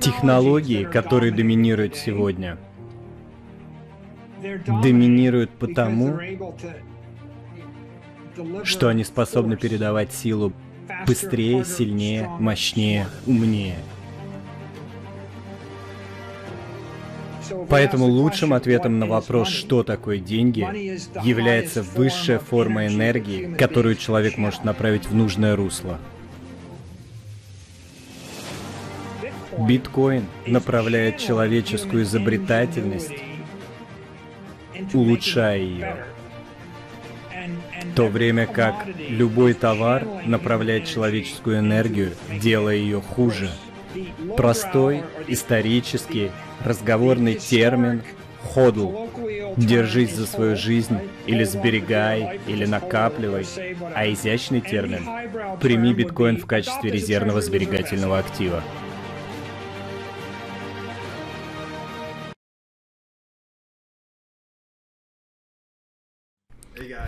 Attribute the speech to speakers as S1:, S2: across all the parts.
S1: Технологии, которые доминируют сегодня, доминируют потому, что они способны передавать силу быстрее, сильнее, мощнее, умнее. Поэтому лучшим ответом на вопрос, что такое деньги, является высшая форма энергии, которую человек может направить в нужное русло. Биткоин направляет человеческую изобретательность, улучшая ее. В то время как любой товар направляет человеческую энергию, делая ее хуже. Простой, исторический, разговорный термин «ходл» Держись за свою жизнь, или сберегай, или накапливай. А изящный термин – прими биткоин в качестве резервного сберегательного актива.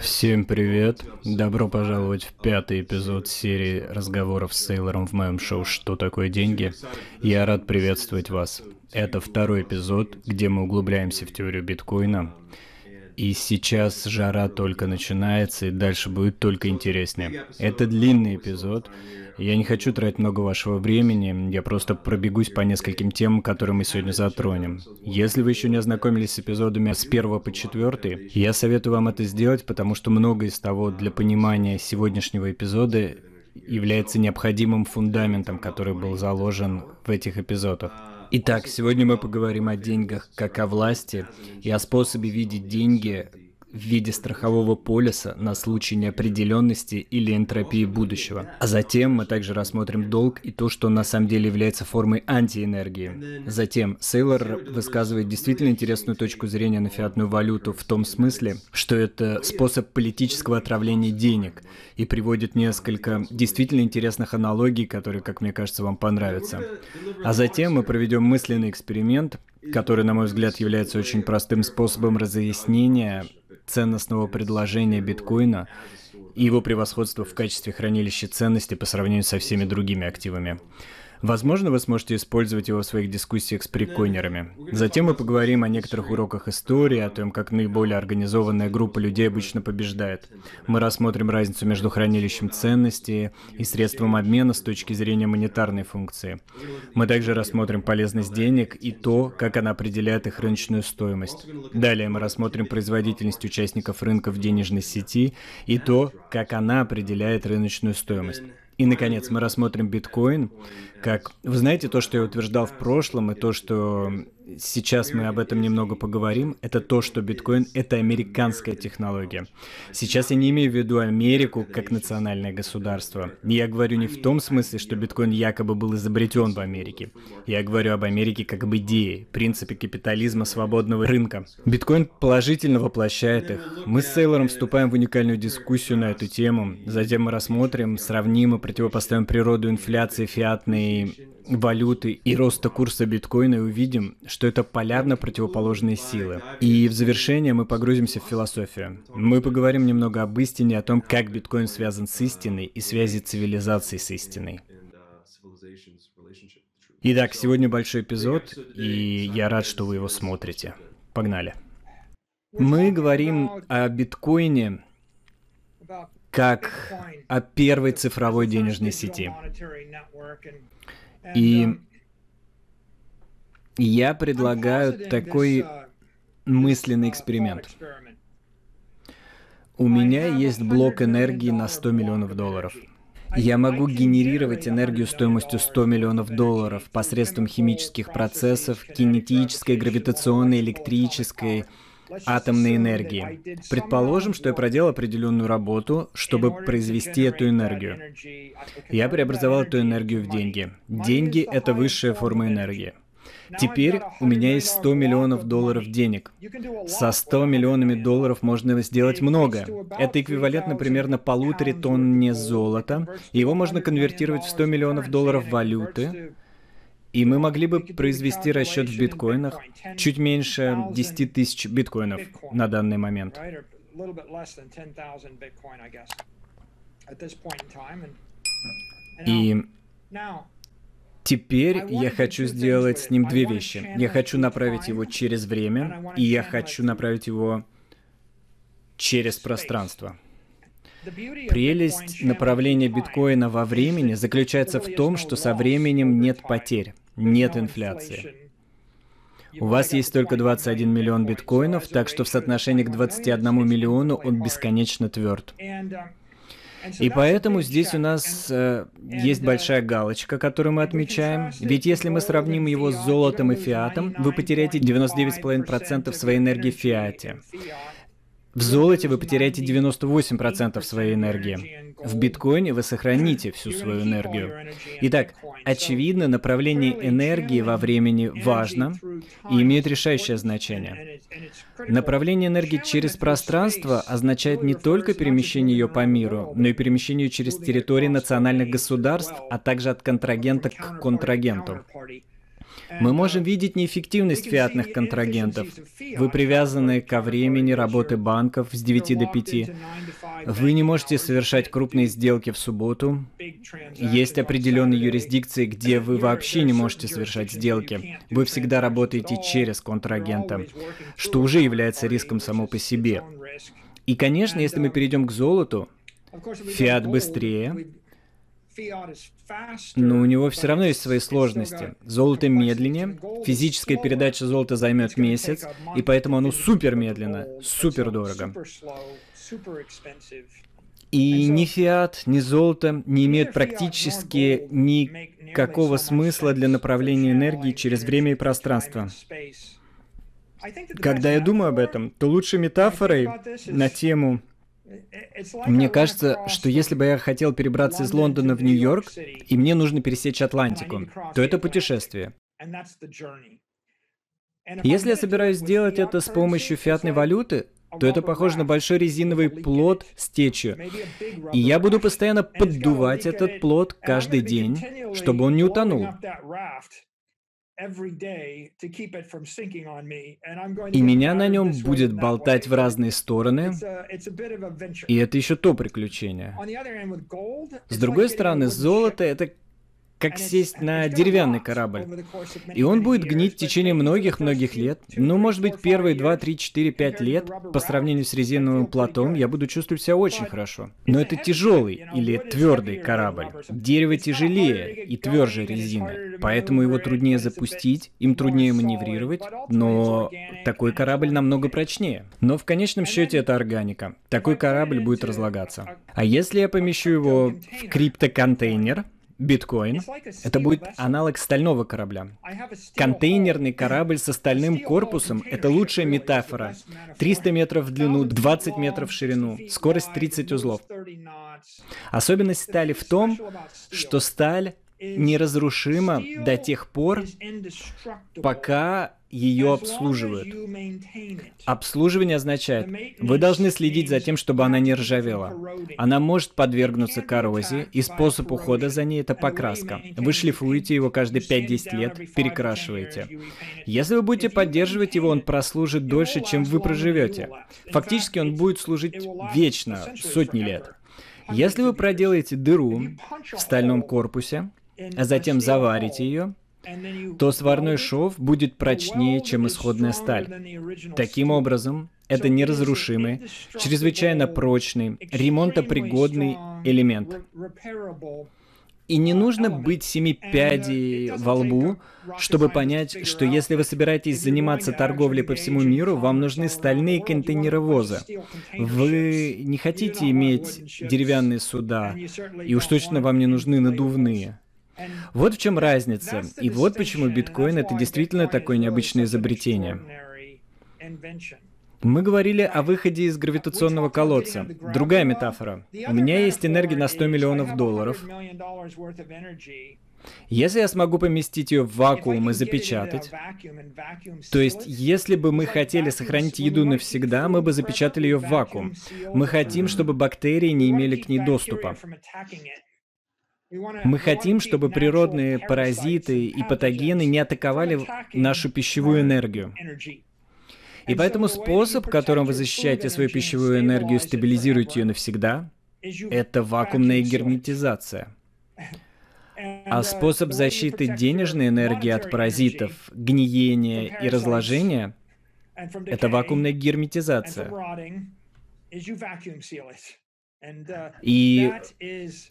S1: Всем привет! Добро пожаловать в пятый эпизод серии разговоров с Сейлором в моем шоу «Что такое деньги?». Я рад приветствовать вас. Это второй эпизод, где мы углубляемся в теорию биткоина. И сейчас жара только начинается, и дальше будет только интереснее. Это длинный эпизод, я не хочу тратить много вашего времени, я просто пробегусь по нескольким темам, которые мы сегодня затронем. Если вы еще не ознакомились с эпизодами с 1 по 4, я советую вам это сделать, потому что многое из того для понимания сегодняшнего эпизода является необходимым фундаментом, который был заложен в этих эпизодах. Итак, сегодня мы поговорим о деньгах как о власти и о способе видеть деньги в виде страхового полиса на случай неопределенности или энтропии будущего. А затем мы также рассмотрим долг и то, что на самом деле является формой антиэнергии. Затем Сейлор высказывает действительно интересную точку зрения на фиатную валюту в том смысле, что это способ политического отравления денег и приводит несколько действительно интересных аналогий, которые, как мне кажется, вам понравятся. А затем мы проведем мысленный эксперимент, который, на мой взгляд, является очень простым способом разъяснения ценностного предложения биткоина и его превосходства в качестве хранилища ценностей по сравнению со всеми другими активами. Возможно, вы сможете использовать его в своих дискуссиях с прикойнерами. Затем мы поговорим о некоторых уроках истории, о том, как наиболее организованная группа людей обычно побеждает. Мы рассмотрим разницу между хранилищем ценностей и средством обмена с точки зрения монетарной функции. Мы также рассмотрим полезность денег и то, как она определяет их рыночную стоимость. Далее мы рассмотрим производительность участников рынка в денежной сети и то, как она определяет рыночную стоимость. И, наконец, мы рассмотрим биткоин. Как... Вы знаете, то, что я утверждал в прошлом, и то, что сейчас мы об этом немного поговорим, это то, что биткоин — это американская технология. Сейчас я не имею в виду Америку как национальное государство. Я говорю не в том смысле, что биткоин якобы был изобретен в Америке. Я говорю об Америке как об идее, принципе капитализма свободного рынка. Биткоин положительно воплощает их. Мы с Сейлором вступаем в уникальную дискуссию на эту тему. Затем мы рассмотрим, сравним и противопоставим природу инфляции фиатной валюты и роста курса биткоина и увидим, что это полярно противоположные силы. И в завершение мы погрузимся в философию. Мы поговорим немного об истине, о том, как биткоин связан с истиной и связи цивилизации с истиной. Итак, сегодня большой эпизод, и я рад, что вы его смотрите. Погнали. Мы говорим о биткоине как о первой цифровой денежной сети. И я предлагаю такой мысленный эксперимент. У меня есть блок энергии на 100 миллионов долларов. Я могу генерировать энергию стоимостью 100 миллионов долларов посредством химических процессов, кинетической, гравитационной, электрической, атомной энергии. Предположим, что я проделал определенную работу, чтобы произвести эту энергию. Я преобразовал эту энергию в деньги. Деньги — это высшая форма энергии. Теперь у меня есть 100 миллионов долларов денег. Со 100 миллионами долларов можно сделать много. Это эквивалентно примерно полутора тонне золота. Его можно конвертировать в 100 миллионов долларов валюты. И мы могли бы произвести расчет в биткоинах чуть меньше 10 тысяч биткоинов на данный момент. И Теперь я хочу сделать с ним две вещи. Я хочу направить его через время, и я хочу направить его через пространство. Прелесть направления биткоина во времени заключается в том, что со временем нет потерь, нет инфляции. У вас есть только 21 миллион биткоинов, так что в соотношении к 21 миллиону он бесконечно тверд. И поэтому здесь у нас э, есть большая галочка, которую мы отмечаем. Ведь если мы сравним его с золотом и фиатом, вы потеряете 99,5% своей энергии в фиате. В золоте вы потеряете 98% своей энергии. В биткоине вы сохраните всю свою энергию. Итак, очевидно, направление энергии во времени важно и имеет решающее значение. Направление энергии через пространство означает не только перемещение ее по миру, но и перемещение ее через территории национальных государств, а также от контрагента к контрагенту. Мы можем видеть неэффективность фиатных контрагентов. Вы привязаны ко времени работы банков с 9 до 5. Вы не можете совершать крупные сделки в субботу. Есть определенные юрисдикции, где вы вообще не можете совершать сделки. Вы всегда работаете через контрагента, что уже является риском само по себе. И, конечно, если мы перейдем к золоту, фиат быстрее, но у него все равно есть свои сложности. Золото медленнее, физическая передача золота займет месяц, и поэтому оно супер медленно, супер дорого. И ни фиат, ни золото не имеют практически никакого смысла для направления энергии через время и пространство. Когда я думаю об этом, то лучшей метафорой на тему мне кажется, что если бы я хотел перебраться из Лондона в Нью-Йорк, и мне нужно пересечь Атлантику, то это путешествие. Если я собираюсь сделать это с помощью фиатной валюты, то это похоже на большой резиновый плод с течью. И я буду постоянно поддувать этот плод каждый день, чтобы он не утонул. И меня на нем будет болтать в разные стороны. И это еще то приключение. С другой стороны, золото — это как сесть на деревянный корабль. И он будет гнить в течение многих-многих лет. Ну, может быть, первые 2, 3, 4, 5 лет, по сравнению с резиновым платом, я буду чувствовать себя очень хорошо. Но это тяжелый или твердый корабль. Дерево тяжелее и тверже резины, поэтому его труднее запустить, им труднее маневрировать, но такой корабль намного прочнее. Но в конечном счете это органика. Такой корабль будет разлагаться. А если я помещу его в криптоконтейнер, Биткоин — это будет аналог стального корабля. Контейнерный корабль с стальным корпусом — это лучшая метафора. 300 метров в длину, 20 метров в ширину, скорость 30 узлов. Особенность стали в том, что сталь неразрушима до тех пор, пока ее обслуживают. Обслуживание означает, вы должны следить за тем, чтобы она не ржавела. Она может подвергнуться коррозии, и способ ухода за ней – это покраска. Вы шлифуете его каждые 5-10 лет, перекрашиваете. Если вы будете поддерживать его, он прослужит дольше, чем вы проживете. Фактически он будет служить вечно, сотни лет. Если вы проделаете дыру в стальном корпусе, а затем заварите ее, то сварной шов будет прочнее, чем исходная сталь. Таким образом, это неразрушимый, чрезвычайно прочный, ремонтопригодный элемент. И не нужно быть семи пядей во лбу, чтобы понять, что если вы собираетесь заниматься торговлей по всему миру, вам нужны стальные контейнеровозы. Вы не хотите иметь деревянные суда, и уж точно вам не нужны надувные. Вот в чем разница. И вот почему биткоин это действительно такое необычное изобретение. Мы говорили о выходе из гравитационного колодца. Другая метафора. У меня есть энергия на 100 миллионов долларов. Если я смогу поместить ее в вакуум и запечатать, то есть если бы мы хотели сохранить еду навсегда, мы бы запечатали ее в вакуум. Мы хотим, чтобы бактерии не имели к ней доступа. Мы хотим, чтобы природные паразиты и патогены не атаковали нашу пищевую энергию. И поэтому способ, которым вы защищаете свою пищевую энергию, стабилизируете ее навсегда, это вакуумная герметизация. А способ защиты денежной энергии от паразитов, гниения и разложения – это вакуумная герметизация. И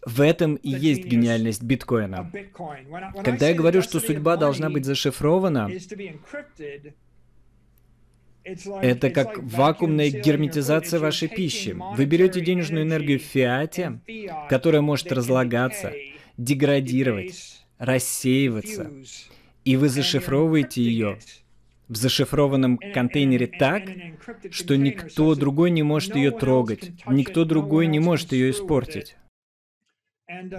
S1: в этом и есть гениальность биткоина. Когда я говорю, что судьба должна быть зашифрована, это как вакуумная герметизация вашей пищи. Вы берете денежную энергию в фиате, которая может разлагаться, деградировать, рассеиваться, и вы зашифровываете ее в зашифрованном контейнере так, что никто другой не может ее трогать, никто другой не может ее испортить.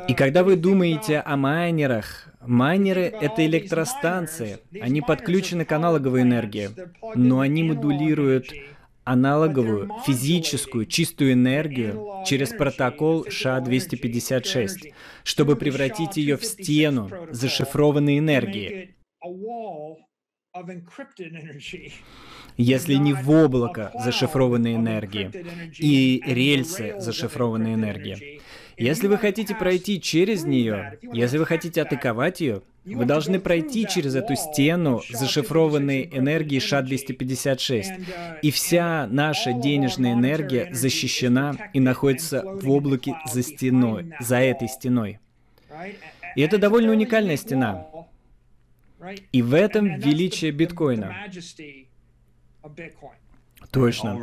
S1: И когда вы думаете о майнерах, майнеры — это электростанции, они подключены к аналоговой энергии, но они модулируют аналоговую, физическую, чистую энергию через протокол ША-256, чтобы превратить ее в стену зашифрованной энергии если не в облако зашифрованной энергии и рельсы зашифрованной энергии. Если вы хотите пройти через нее, если вы хотите атаковать ее, вы должны пройти через эту стену зашифрованной энергии ША-256. И вся наша денежная энергия защищена и находится в облаке за стеной, за этой стеной. И это довольно уникальная стена. И в этом величие биткоина. Точно.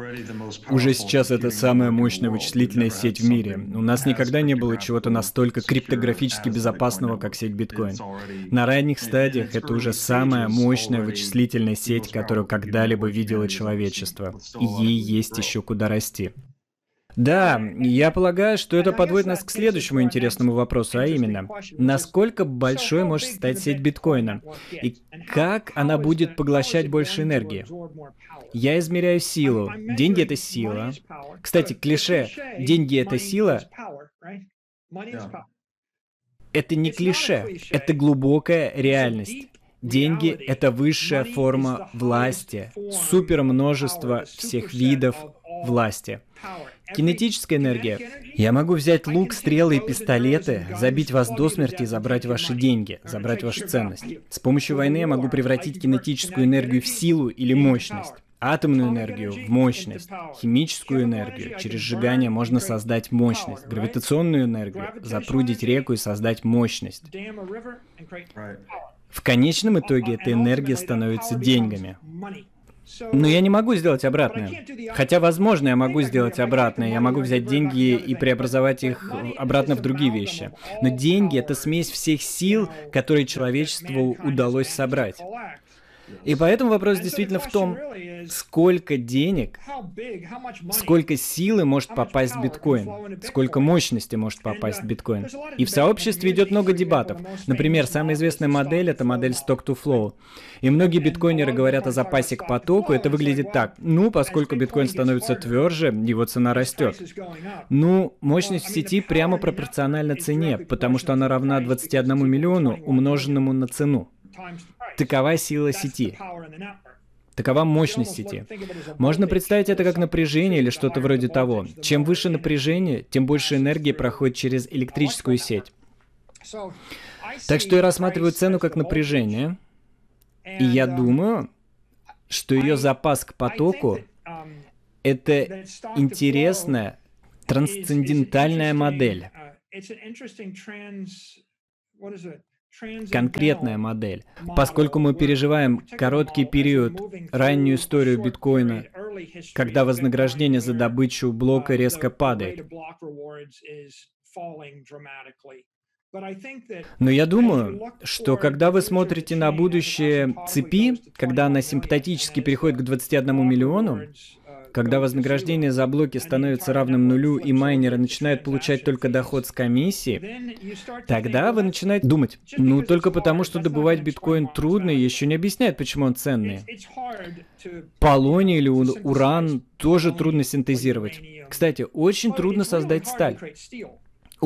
S1: Уже сейчас это самая мощная вычислительная сеть в мире. У нас никогда не было чего-то настолько криптографически безопасного, как сеть биткоин. На ранних стадиях это уже самая мощная вычислительная сеть, которую когда-либо видело человечество. И ей есть еще куда расти. Да, я полагаю, что это подводит нас к следующему интересному вопросу, а именно, насколько большой может стать сеть биткоина и как она будет поглощать больше энергии. Я измеряю силу. Деньги — это сила. Кстати, клише «деньги — это сила» это не клише, это глубокая реальность. Деньги — это высшая форма власти, супермножество всех видов власти. Кинетическая энергия. Я могу взять лук, стрелы и пистолеты, забить вас до смерти и забрать ваши деньги, забрать вашу ценность. С помощью войны я могу превратить кинетическую энергию в силу или мощность. Атомную энергию в мощность, химическую энергию, через сжигание можно создать мощность, гравитационную энергию, запрудить реку и создать мощность. В конечном итоге эта энергия становится деньгами. Но я не могу сделать обратное. Хотя, возможно, я могу сделать обратное. Я могу взять деньги и преобразовать их обратно в другие вещи. Но деньги — это смесь всех сил, которые человечеству удалось собрать. И поэтому вопрос действительно в том, сколько денег, сколько силы может попасть в биткоин, сколько мощности может попасть в биткоин. И в сообществе идет много дебатов. Например, самая известная модель — это модель Stock to Flow. И многие биткоинеры говорят о запасе к потоку. Это выглядит так. Ну, поскольку биткоин становится тверже, его цена растет. Ну, мощность в сети прямо пропорциональна цене, потому что она равна 21 миллиону, умноженному на цену. Такова сила сети. Такова мощность сети. Можно представить это как напряжение или что-то вроде того. Чем выше напряжение, тем больше энергии проходит через электрическую сеть. Так что я рассматриваю цену как напряжение, и я думаю, что ее запас к потоку — это интересная трансцендентальная модель конкретная модель. Поскольку мы переживаем короткий период, раннюю историю биткоина, когда вознаграждение за добычу блока резко падает. Но я думаю, что когда вы смотрите на будущее цепи, когда она симптотически переходит к 21 миллиону, когда вознаграждение за блоки становится равным нулю и майнеры начинают получать только доход с комиссии, тогда вы начинаете думать, ну только потому, что добывать биткоин трудно, еще не объясняет, почему он ценный. Полоний или уран тоже трудно синтезировать. Кстати, очень трудно создать сталь.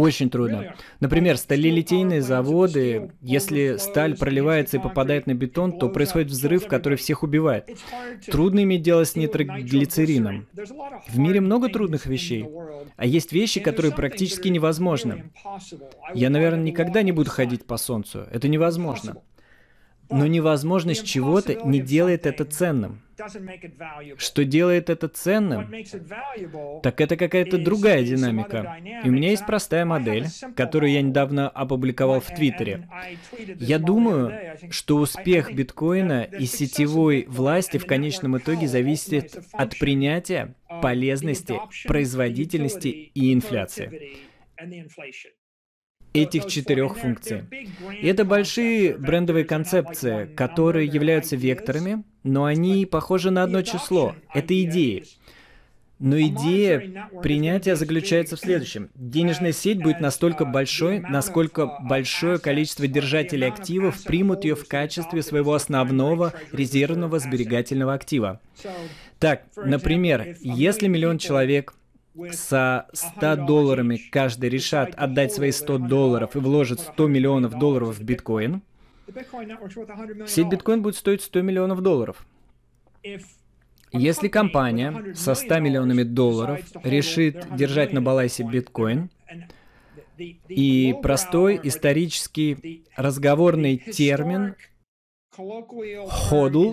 S1: Очень трудно. Например, сталелитейные заводы, если сталь проливается и попадает на бетон, то происходит взрыв, который всех убивает. Трудно иметь дело с нитроглицерином. В мире много трудных вещей, а есть вещи, которые практически невозможны. Я, наверное, никогда не буду ходить по солнцу. Это невозможно. Но невозможность чего-то не делает это ценным. Что делает это ценным? Так это какая-то другая динамика. И у меня есть простая модель, которую я недавно опубликовал в Твиттере. Я думаю, что успех биткоина и сетевой власти в конечном итоге зависит от принятия, полезности, производительности и инфляции этих четырех функций. И это большие брендовые концепции, которые являются векторами, но они похожи на одно число. Это идеи. Но идея принятия заключается в следующем. Денежная сеть будет настолько большой, насколько большое количество держателей активов примут ее в качестве своего основного резервного сберегательного актива. Так, например, если миллион человек со 100 долларами каждый решат отдать свои 100 долларов и вложит 100 миллионов долларов в биткоин, сеть биткоин будет стоить 100 миллионов долларов. Если компания со 100 миллионами долларов решит держать на балансе биткоин, и простой исторический разговорный термин ходл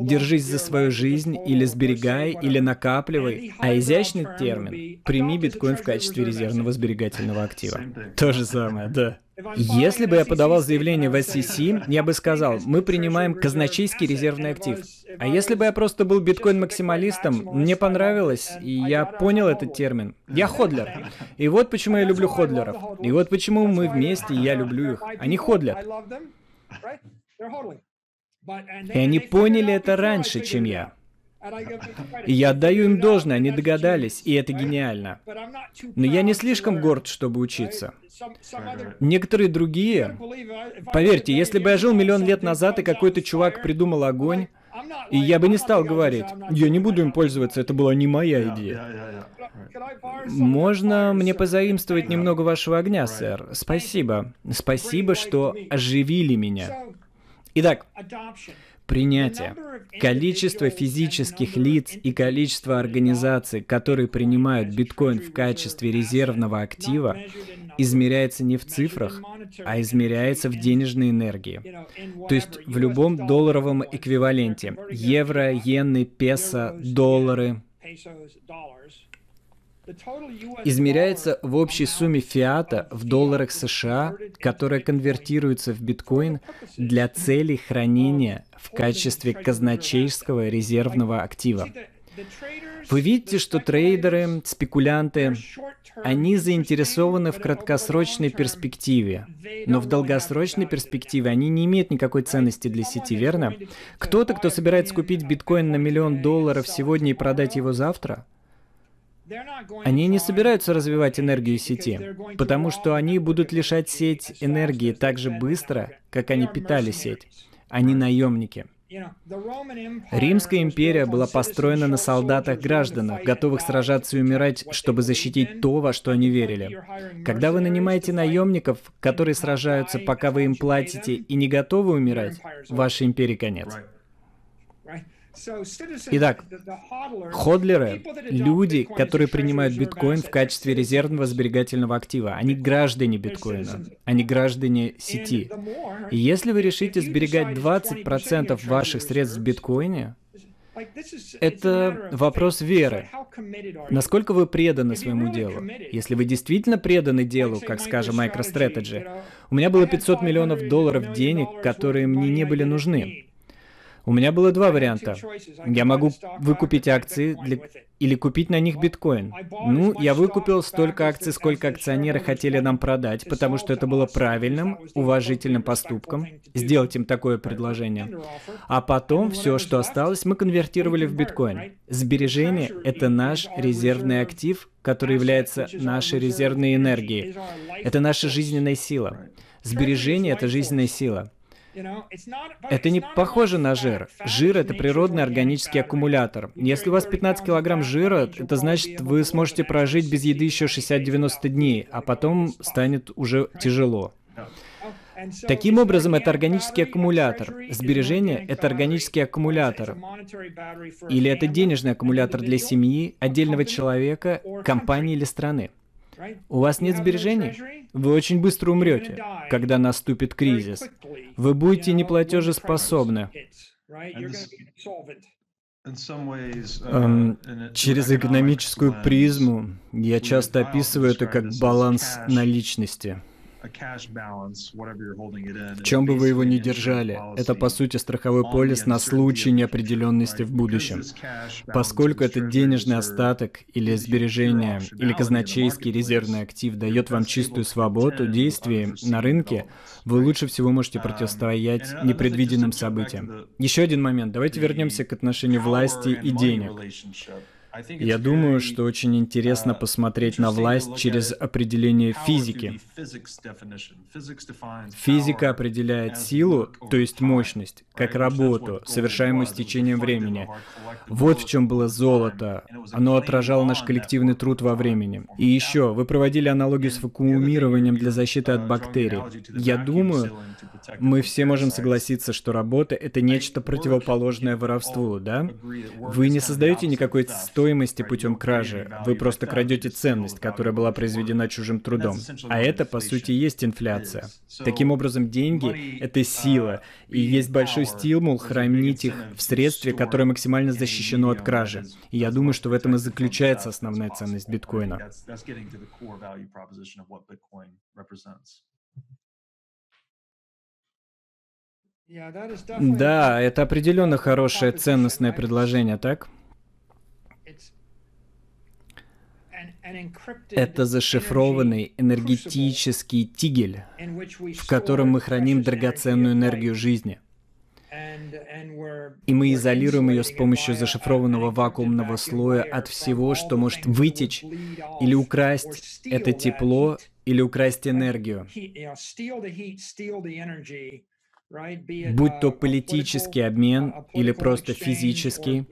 S1: Держись за свою жизнь, или сберегай, или накапливай. А изящный термин – прими биткоин в качестве резервного сберегательного актива. То же самое, да. Если бы я подавал заявление в SEC, я бы сказал, мы принимаем казначейский резервный актив. А если бы я просто был биткоин-максималистом, мне понравилось, и я понял этот термин. Я ходлер. И вот почему я люблю ходлеров. И вот почему мы вместе, и я люблю их. Они ходлят. И они поняли это раньше, чем я. И я отдаю им должное, они догадались, и это гениально. Но я не слишком горд, чтобы учиться. Некоторые другие... Поверьте, если бы я жил миллион лет назад, и какой-то чувак придумал огонь, и я бы не стал говорить, я не буду им пользоваться, это была не моя идея. Можно мне позаимствовать немного вашего огня, сэр? Спасибо. Спасибо, что оживили меня. Итак, принятие. Количество физических лиц и количество организаций, которые принимают биткоин в качестве резервного актива, измеряется не в цифрах, а измеряется в денежной энергии. То есть в любом долларовом эквиваленте. Евро, иены, песо, доллары измеряется в общей сумме фиата в долларах США, которая конвертируется в биткоин для целей хранения в качестве казначейского резервного актива. Вы видите, что трейдеры, спекулянты, они заинтересованы в краткосрочной перспективе, но в долгосрочной перспективе они не имеют никакой ценности для сети, верно? Кто-то, кто собирается купить биткоин на миллион долларов сегодня и продать его завтра – они не собираются развивать энергию сети, потому что они будут лишать сеть энергии так же быстро, как они питали сеть. Они наемники. Римская империя была построена на солдатах-гражданах, готовых сражаться и умирать, чтобы защитить то, во что они верили. Когда вы нанимаете наемников, которые сражаются, пока вы им платите, и не готовы умирать, вашей империи конец. Итак, ходлеры — люди, которые принимают биткоин в качестве резервного сберегательного актива. Они граждане биткоина, они граждане сети. И если вы решите сберегать 20% ваших средств в биткоине, это вопрос веры. Насколько вы преданы своему делу? Если вы действительно преданы делу, как, скажем, MicroStrategy, у меня было 500 миллионов долларов денег, которые мне не были нужны. У меня было два варианта. Я могу выкупить акции для... или купить на них биткоин. Ну, я выкупил столько акций, сколько акционеры хотели нам продать, потому что это было правильным, уважительным поступком, сделать им такое предложение. А потом все, что осталось, мы конвертировали в биткоин. Сбережение — это наш резервный актив, который является нашей резервной энергией. Это наша жизненная сила. Сбережение — это жизненная сила. Это не похоже на жир. Жир — это природный органический аккумулятор. Если у вас 15 килограмм жира, это значит, вы сможете прожить без еды еще 60-90 дней, а потом станет уже тяжело. Таким образом, это органический аккумулятор. Сбережение — это органический аккумулятор. Или это денежный аккумулятор для семьи, отдельного человека, компании или страны. У вас нет сбережений? Вы очень быстро умрете, когда наступит кризис. Вы будете неплатежеспособны. Эм, через экономическую призму я часто описываю это как баланс наличности. В чем бы вы его ни держали, это по сути страховой полис на случай неопределенности в будущем. Поскольку этот денежный остаток или сбережение, или казначейский резервный актив дает вам чистую свободу действий на рынке, вы лучше всего можете противостоять непредвиденным событиям. Еще один момент. Давайте вернемся к отношению власти и денег. Я думаю, что очень интересно uh, посмотреть на власть через определение физики. Физика определяет силу, то есть мощность, как работу, совершаемую с течением времени. Вот в чем было золото. Оно отражало наш коллективный труд во времени. И еще, вы проводили аналогию с вакуумированием для защиты от uh, бактерий. Я думаю, мы все можем согласиться, что работа — это нечто противоположное воровству, да? Вы не создаете никакой стоимости путем кражи, вы просто крадете ценность, которая была произведена чужим трудом. А это, по сути, есть инфляция. Таким образом, деньги — это сила, и есть большой стимул хранить их в средстве, которое максимально защищено от кражи. И я думаю, что в этом и заключается основная ценность биткоина. Да, это определенно хорошее ценностное предложение, так? Это зашифрованный энергетический тигель, в котором мы храним драгоценную энергию жизни. И мы изолируем ее с помощью зашифрованного вакуумного слоя от всего, что может вытечь или украсть это тепло, или украсть энергию будь то политический обмен или просто физический.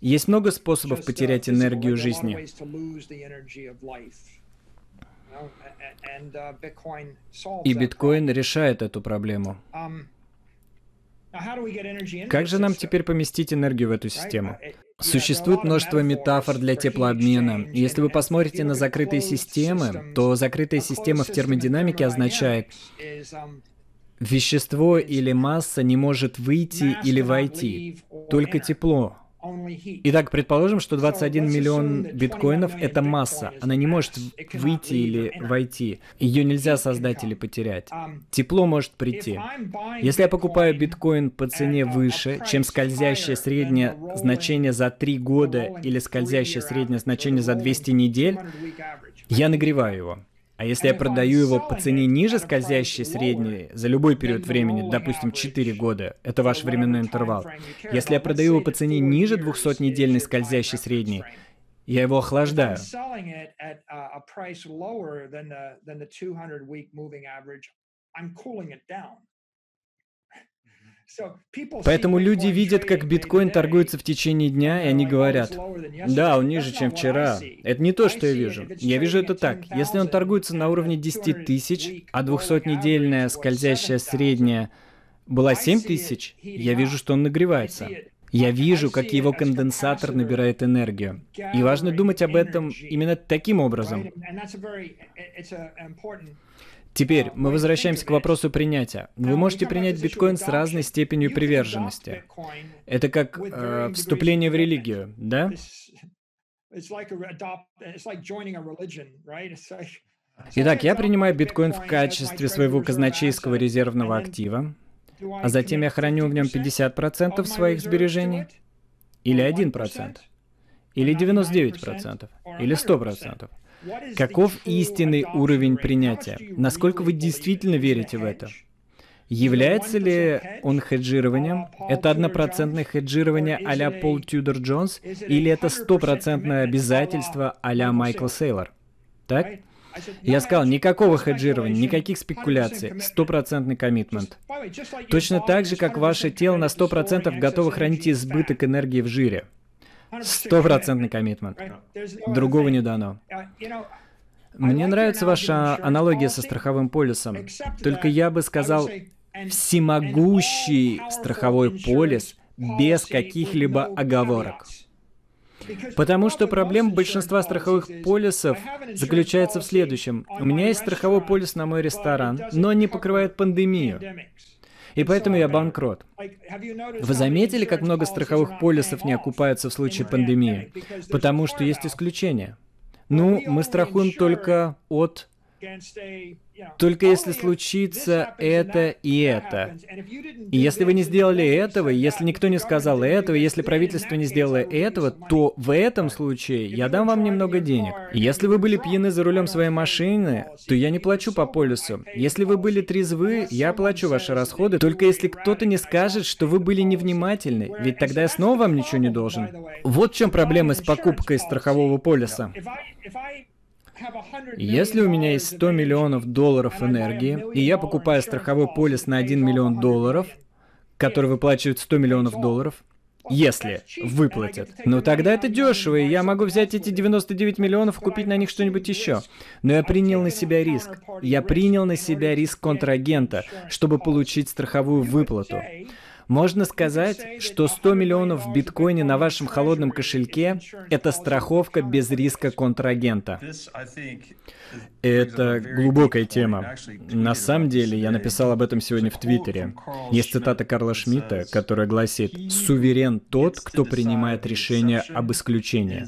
S1: Есть много способов потерять энергию жизни. И биткоин решает эту проблему. Как же нам теперь поместить энергию в эту систему? Существует множество метафор для теплообмена. Если вы посмотрите на закрытые системы, то закрытая система в термодинамике означает Вещество или масса не может выйти или войти, только тепло. Итак, предположим, что 21 миллион биткоинов — это масса. Она не может выйти или войти. Ее нельзя создать или потерять. Тепло может прийти. Если я покупаю биткоин по цене выше, чем скользящее среднее значение за 3 года или скользящее среднее значение за 200 недель, я нагреваю его. А если я продаю его по цене ниже скользящей средней за любой период времени, допустим, 4 года, это ваш временной интервал. Если я продаю его по цене ниже 200-недельной скользящей средней, я его охлаждаю. Поэтому люди видят, как биткоин торгуется в течение дня, и они говорят, да, он ниже, чем вчера. Это не то, что я вижу. Я вижу это так. Если он торгуется на уровне 10 тысяч, а 200-недельная скользящая средняя была 7 тысяч, я вижу, что он нагревается. Я вижу, как его конденсатор набирает энергию. И важно думать об этом именно таким образом. Теперь мы возвращаемся к вопросу принятия. Вы можете принять биткоин с разной степенью приверженности. Это как э, вступление в религию, да? Итак, я принимаю биткоин в качестве своего казначейского резервного актива, а затем я храню в нем 50% своих сбережений, или 1%, или 99%, или 100%. Каков истинный уровень принятия? Насколько вы действительно верите в это? Является ли он хеджированием? Это однопроцентное хеджирование а-ля Пол Тюдор Джонс? Или это стопроцентное обязательство а-ля Майкл Сейлор? Так? Я сказал, никакого хеджирования, никаких спекуляций, стопроцентный коммитмент. Точно так же, как ваше тело на 100% готово хранить избыток энергии в жире. Стопроцентный коммитмент. Другого не дано. Мне нравится ваша аналогия со страховым полисом. Только я бы сказал, всемогущий страховой полис без каких-либо оговорок. Потому что проблема большинства страховых полисов заключается в следующем. У меня есть страховой полис на мой ресторан, но не покрывает пандемию. И поэтому я банкрот. Вы заметили, как много страховых полисов не окупаются в случае пандемии? Потому что есть исключения. Ну, мы страхуем только от только если случится это и это. И если вы не сделали этого, если никто не сказал этого, если правительство не сделало этого, то в этом случае я дам вам немного денег. Если вы были пьяны за рулем своей машины, то я не плачу по полису. Если вы были трезвы, я плачу ваши расходы, только если кто-то не скажет, что вы были невнимательны, ведь тогда я снова вам ничего не должен. Вот в чем проблема с покупкой страхового полиса. Если у меня есть 100 миллионов долларов энергии, и я покупаю страховой полис на 1 миллион долларов, который выплачивает 100 миллионов долларов, если выплатят. Ну тогда это дешево, и я могу взять эти 99 миллионов и купить на них что-нибудь еще. Но я принял на себя риск. Я принял на себя риск контрагента, чтобы получить страховую выплату. Можно сказать, что 100 миллионов в биткоине на вашем холодном кошельке – это страховка без риска контрагента. Это глубокая тема. На самом деле, я написал об этом сегодня в Твиттере. Есть цитата Карла Шмидта, которая гласит «Суверен тот, кто принимает решение об исключении».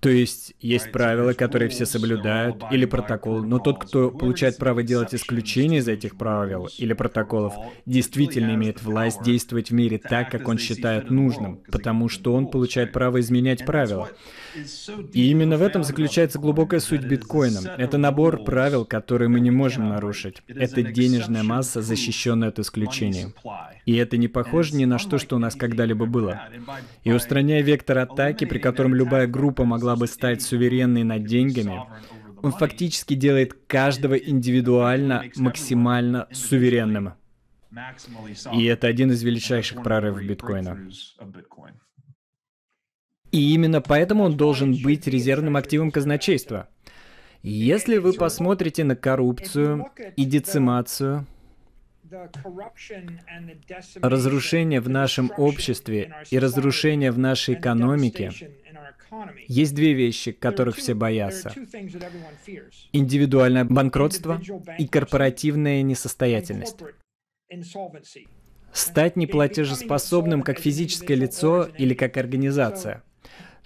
S1: То есть есть правила, которые все соблюдают, или протокол, но тот, кто получает право делать исключения из этих правил или протоколов, действительно имеет власть действовать в мире так, как он считает нужным, потому что он получает право изменять правила. И именно в этом заключается глубокая суть биткоина. Это набор правил, которые мы не можем нарушить. Это денежная масса, защищенная от исключений. И это не похоже ни на что, что у нас когда-либо было. И устраняя вектор атаки, при котором любая группа могла бы стать суверенной над деньгами, он фактически делает каждого индивидуально максимально суверенным. И это один из величайших прорывов биткоина. И именно поэтому он должен быть резервным активом казначейства. Если вы посмотрите на коррупцию и децимацию, разрушение в нашем обществе и разрушение в нашей экономике, есть две вещи, которых все боятся. Индивидуальное банкротство и корпоративная несостоятельность. Стать неплатежеспособным как физическое лицо или как организация.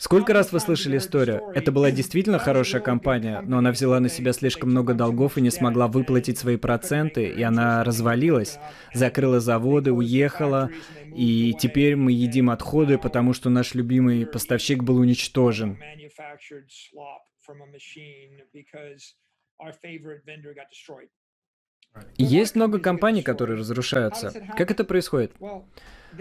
S1: Сколько раз вы слышали историю? Это была действительно хорошая компания, но она взяла на себя слишком много долгов и не смогла выплатить свои проценты, и она развалилась, закрыла заводы, уехала, и теперь мы едим отходы, потому что наш любимый поставщик был уничтожен. Есть много компаний, которые разрушаются. Как это происходит?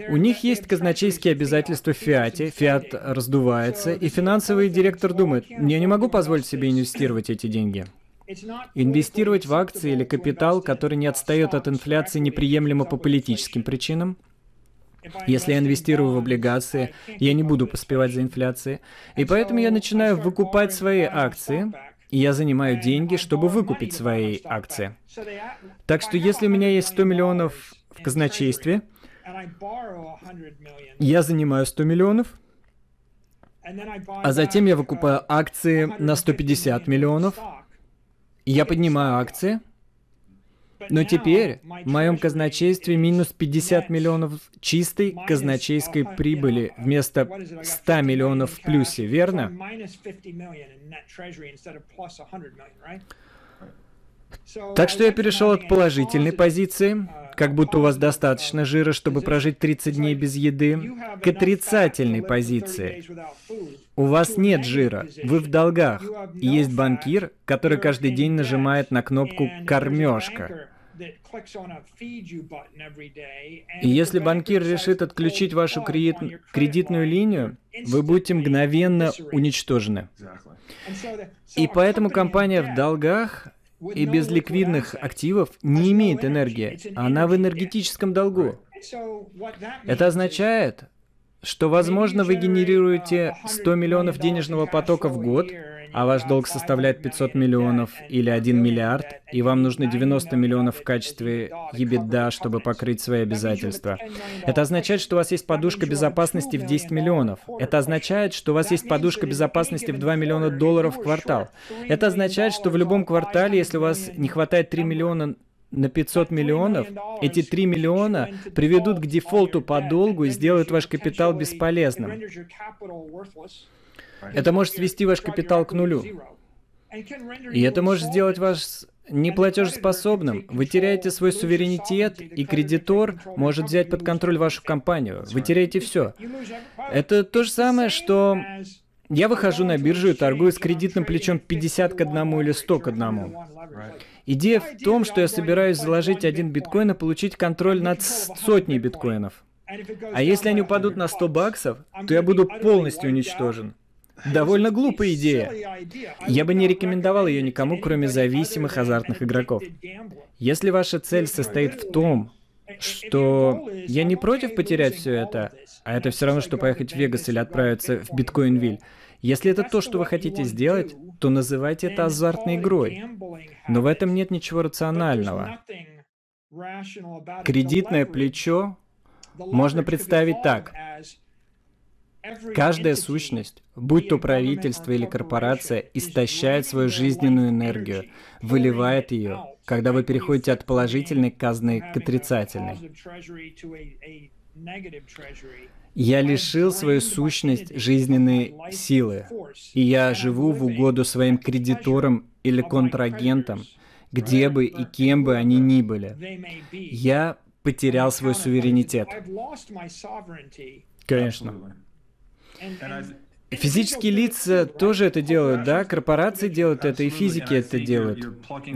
S1: У них есть казначейские обязательства в Фиате, Фиат раздувается, и финансовый директор думает, я не могу позволить себе инвестировать эти деньги. Инвестировать в акции или капитал, который не отстает от инфляции, неприемлемо по политическим причинам. Если я инвестирую в облигации, я не буду поспевать за инфляцией. И поэтому я начинаю выкупать свои акции, и я занимаю деньги, чтобы выкупить свои акции. Так что если у меня есть 100 миллионов в казначействе, я занимаю 100 миллионов, а затем я выкупаю акции на 150 миллионов, я поднимаю акции, но теперь в моем казначействе минус 50 миллионов чистой казначейской прибыли вместо 100 миллионов в плюсе, верно? Так что я перешел от положительной позиции, как будто у вас достаточно жира, чтобы прожить 30 дней без еды, к отрицательной позиции. У вас нет жира, вы в долгах, и есть банкир, который каждый день нажимает на кнопку «кормежка». И если банкир решит отключить вашу кредит, кредитную линию, вы будете мгновенно уничтожены. И поэтому компания в долгах и без ликвидных активов не имеет энергии. Она в энергетическом долгу. Это означает, что, возможно, вы генерируете 100 миллионов денежного потока в год, а ваш долг составляет 500 миллионов или 1 миллиард, и вам нужно 90 миллионов в качестве EBITDA, чтобы покрыть свои обязательства. Это означает, что у вас есть подушка безопасности в 10 миллионов. Это означает, что у вас есть подушка безопасности в 2 миллиона долларов в квартал. Это означает, что в любом квартале, если у вас не хватает 3 миллиона на 500 миллионов, эти 3 миллиона приведут к дефолту по долгу и сделают ваш капитал бесполезным. Это может свести ваш капитал к нулю. И это может сделать вас неплатежеспособным. Вы теряете свой суверенитет, и кредитор может взять под контроль вашу компанию. Вы теряете все. Это то же самое, что я выхожу на биржу и торгую с кредитным плечом 50 к 1 или 100 к 1. Идея в том, что я собираюсь заложить один биткоин и получить контроль над сотней биткоинов. А если они упадут на 100 баксов, то я буду полностью уничтожен. Довольно глупая идея. Я бы не рекомендовал ее никому, кроме зависимых азартных игроков. Если ваша цель состоит в том, что я не против потерять все это, а это все равно, что поехать в Вегас или отправиться в Биткоинвиль. Если это то, что вы хотите сделать, то называйте это азартной игрой. Но в этом нет ничего рационального. Кредитное плечо можно представить так. Каждая сущность, будь то правительство или корпорация, истощает свою жизненную энергию, выливает ее, когда вы переходите от положительной казны к отрицательной. Я лишил свою сущность жизненной силы, и я живу в угоду своим кредиторам или контрагентам, где бы и кем бы они ни были. Я потерял свой суверенитет. Конечно. Физические лица тоже это делают, да? Корпорации делают это, и физики это делают.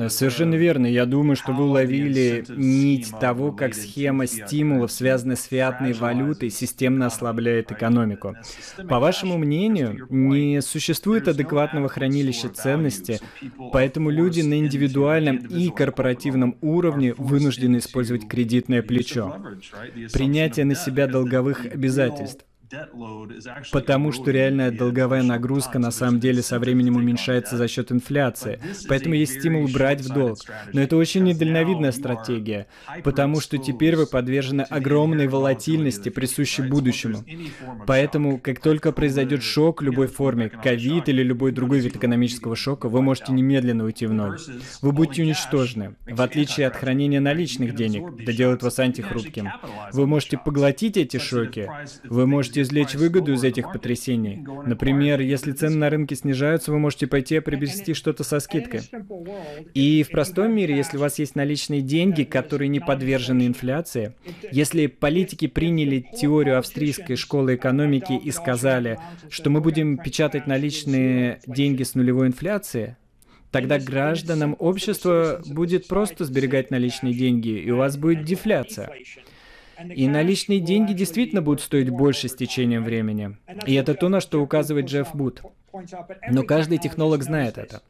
S1: Совершенно верно. Я думаю, что вы уловили нить того, как схема стимулов, связанная с фиатной валютой, системно ослабляет экономику. По вашему мнению, не существует адекватного хранилища ценности, поэтому люди на индивидуальном и корпоративном уровне вынуждены использовать кредитное плечо. Принятие на себя долговых обязательств. Потому что реальная долговая нагрузка на самом деле со временем уменьшается за счет инфляции. Поэтому есть стимул брать в долг. Но это очень недальновидная стратегия, потому что теперь вы подвержены огромной волатильности, присущей будущему. Поэтому, как только произойдет шок любой форме, ковид или любой другой вид экономического шока, вы можете немедленно уйти в ноль. Вы будете уничтожены. В отличие от хранения наличных денег, это делает вас антихрупким. Вы можете поглотить эти шоки, вы можете можете извлечь выгоду из этих потрясений. Например, если цены на рынке снижаются, вы можете пойти и приобрести что-то со скидкой. И в простом мире, если у вас есть наличные деньги, которые не подвержены инфляции, если политики приняли теорию австрийской школы экономики и сказали, что мы будем печатать наличные деньги с нулевой инфляцией, Тогда гражданам общества будет просто сберегать наличные деньги, и у вас будет дефляция. И наличные деньги действительно будут стоить больше с течением времени. И это то, на что указывает Джефф Бут. Но каждый технолог знает это.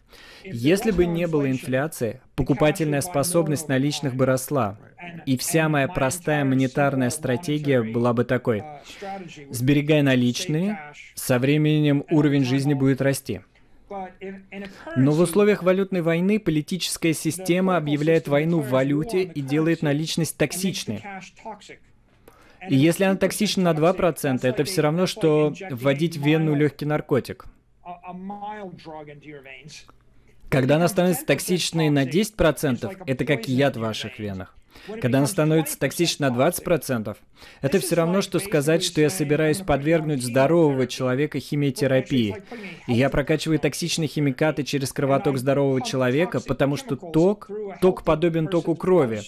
S1: Если бы не было инфляции, покупательная способность наличных бы росла. И вся моя простая монетарная стратегия была бы такой. Сберегай наличные, со временем уровень жизни будет расти. Но в условиях валютной войны политическая система объявляет войну в валюте и делает наличность токсичной. И если она токсична на 2%, это все равно, что вводить в вену легкий наркотик. Когда она становится токсичной на 10%, это как яд в ваших венах. Когда она становится токсична на 20%, это все равно, что сказать, что я собираюсь подвергнуть здорового человека химиотерапии. И я прокачиваю токсичные химикаты через кровоток здорового человека, потому что ток, ток подобен току крови.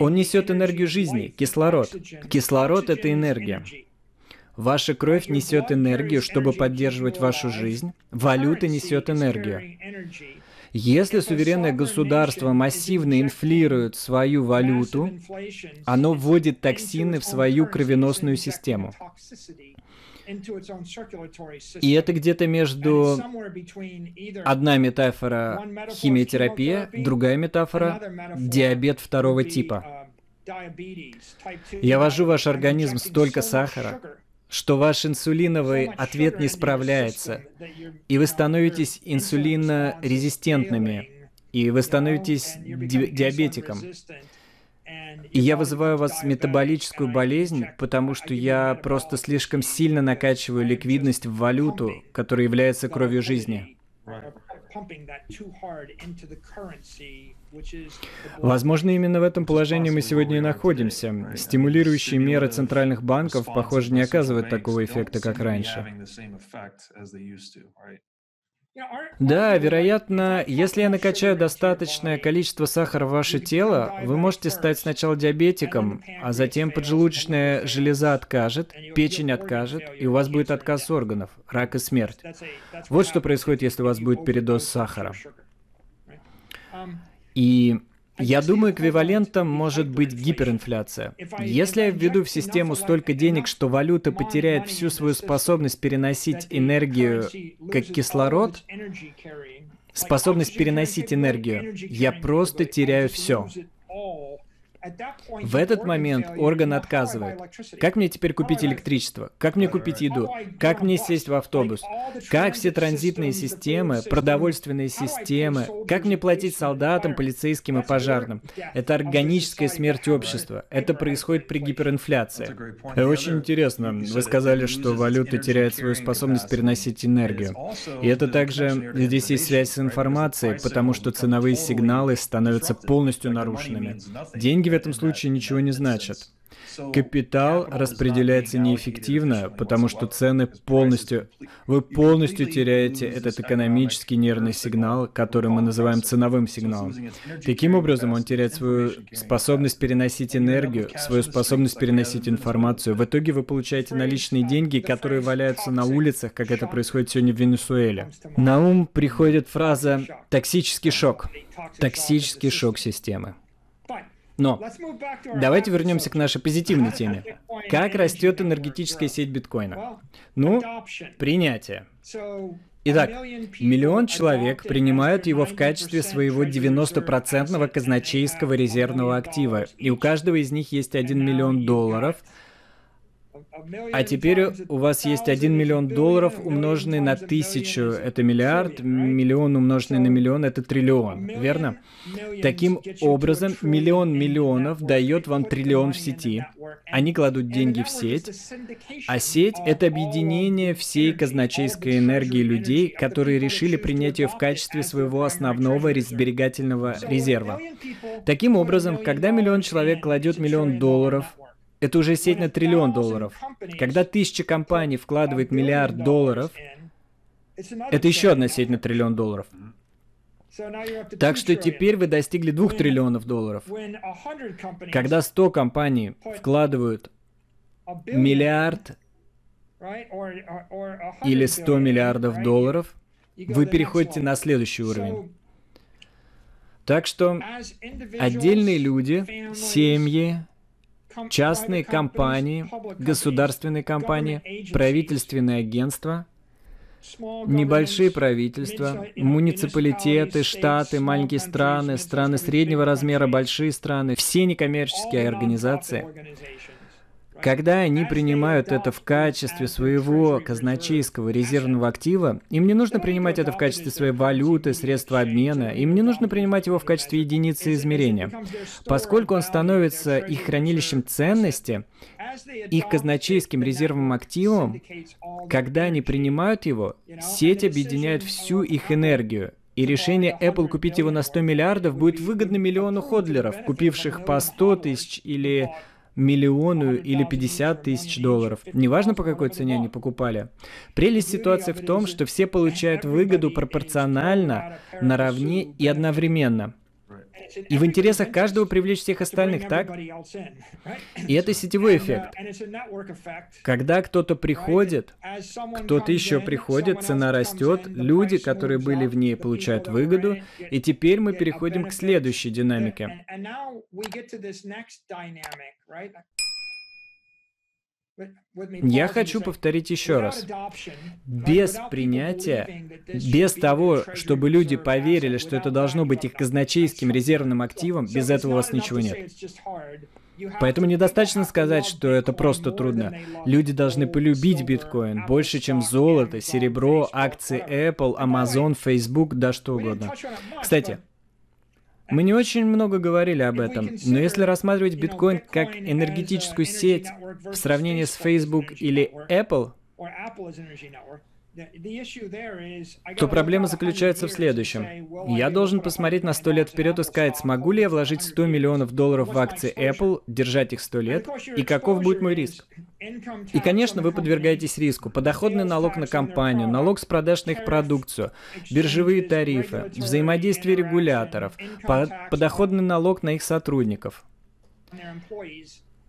S1: Он несет энергию жизни, кислород. Кислород — это энергия. Ваша кровь несет энергию, чтобы поддерживать вашу жизнь. Валюта несет энергию. Если суверенное государство массивно инфлирует свою валюту, оно вводит токсины в свою кровеносную систему. И это где-то между одна метафора химиотерапия, другая метафора диабет второго типа. Я ввожу в ваш организм столько сахара, что ваш инсулиновый ответ не справляется, и вы становитесь инсулинорезистентными, и вы становитесь ди- диабетиком. И я вызываю у вас метаболическую болезнь, потому что я просто слишком сильно накачиваю ликвидность в валюту, которая является кровью жизни. Возможно, именно в этом положении мы сегодня и находимся. Стимулирующие меры центральных банков, похоже, не оказывают такого эффекта, как раньше. Да, вероятно, если я накачаю достаточное количество сахара в ваше тело, вы можете стать сначала диабетиком, а затем поджелудочная железа откажет, печень откажет, и у вас будет отказ органов, рак и смерть. Вот что происходит, если у вас будет передоз сахара. И я думаю, эквивалентом может быть гиперинфляция. Если я введу в систему столько денег, что валюта потеряет всю свою способность переносить энергию как кислород, способность переносить энергию, я просто теряю все. В этот момент орган отказывает. Как мне теперь купить электричество? Как мне купить еду? Как мне сесть в автобус? Как все транзитные системы, продовольственные системы? Как мне платить солдатам, полицейским и пожарным? Это органическая смерть общества. Это происходит при гиперинфляции. Очень интересно. Вы сказали, что валюта теряет свою способность переносить энергию. И это также... Здесь есть связь с информацией, потому что ценовые сигналы становятся полностью нарушенными. Деньги этом случае ничего не значат. Капитал распределяется неэффективно, потому что цены полностью... Вы полностью теряете этот экономический нервный сигнал, который мы называем ценовым сигналом. Таким образом, он теряет свою способность переносить энергию, свою способность переносить информацию. В итоге вы получаете наличные деньги, которые валяются на улицах, как это происходит сегодня в Венесуэле. На ум приходит фраза «токсический шок». Токсический шок системы. Но давайте вернемся к нашей позитивной теме. Как растет энергетическая сеть биткоина? Ну, принятие. Итак, миллион человек принимают его в качестве своего 90% казначейского резервного актива, и у каждого из них есть 1 миллион долларов – а теперь у вас есть 1 миллион долларов, умноженный на тысячу, это миллиард, миллион умноженный на миллион, это триллион, верно? Таким образом, миллион миллионов дает вам триллион в сети. Они кладут деньги в сеть, а сеть — это объединение всей казначейской энергии людей, которые решили принять ее в качестве своего основного сберегательного резерва. Таким образом, когда миллион человек кладет миллион долларов, это уже сеть на триллион долларов. Когда тысяча компаний вкладывает миллиард долларов, это еще одна сеть на триллион долларов. Так что теперь вы достигли двух триллионов долларов. Когда 100 компаний вкладывают миллиард или 100 миллиардов долларов, вы переходите на следующий уровень. Так что отдельные люди, семьи, частные компании, государственные компании, правительственные агентства, небольшие правительства, муниципалитеты, штаты, маленькие страны, страны среднего размера, большие страны, все некоммерческие организации когда они принимают это в качестве своего казначейского резервного актива, им не нужно принимать это в качестве своей валюты, средства обмена, им не нужно принимать его в качестве единицы измерения. Поскольку он становится их хранилищем ценности, их казначейским резервным активом, когда они принимают его, сеть объединяет всю их энергию, и решение Apple купить его на 100 миллиардов будет выгодно миллиону ходлеров, купивших по 100 тысяч или миллиону или 50 тысяч долларов. Неважно, по какой цене они покупали. Прелесть ситуации в том, что все получают выгоду пропорционально, наравне и одновременно. И в интересах каждого привлечь всех остальных, так? И это сетевой эффект. Когда кто-то приходит, кто-то еще приходит, цена растет, люди, которые были в ней, получают выгоду, и теперь мы переходим к следующей динамике. Я хочу повторить еще раз. Без принятия, без того, чтобы люди поверили, что это должно быть их казначейским резервным активом, без этого у вас ничего нет. Поэтому недостаточно сказать, что это просто трудно. Люди должны полюбить биткоин больше, чем золото, серебро, акции Apple, Amazon, Facebook, да что угодно. Кстати, мы не очень много говорили об этом, но если рассматривать биткоин как энергетическую сеть в сравнении с Facebook или Apple, то проблема заключается в следующем. Я должен посмотреть на 100 лет вперед и сказать, смогу ли я вложить 100 миллионов долларов в акции Apple, держать их 100 лет, и каков будет мой риск. И, конечно, вы подвергаетесь риску. Подоходный налог на компанию, налог с продаж на их продукцию, биржевые тарифы, взаимодействие регуляторов, подоходный налог на их сотрудников.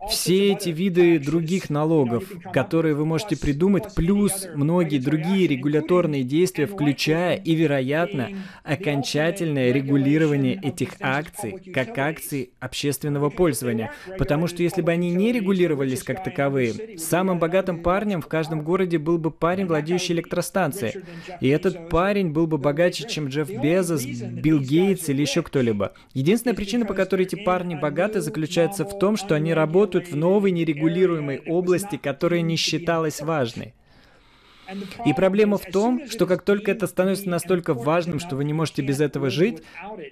S1: Все эти виды других налогов, которые вы можете придумать, плюс многие другие регуляторные действия, включая и, вероятно, окончательное регулирование этих акций как акций общественного пользования. Потому что если бы они не регулировались как таковые, самым богатым парнем в каждом городе был бы парень, владеющий электростанцией. И этот парень был бы богаче, чем Джефф Безос, Билл Гейтс или еще кто-либо. Единственная причина, по которой эти парни богаты, заключается в том, что они работают работают в новой нерегулируемой области, которая не считалась важной. И проблема в том, что как только это становится настолько важным, что вы не можете без этого жить,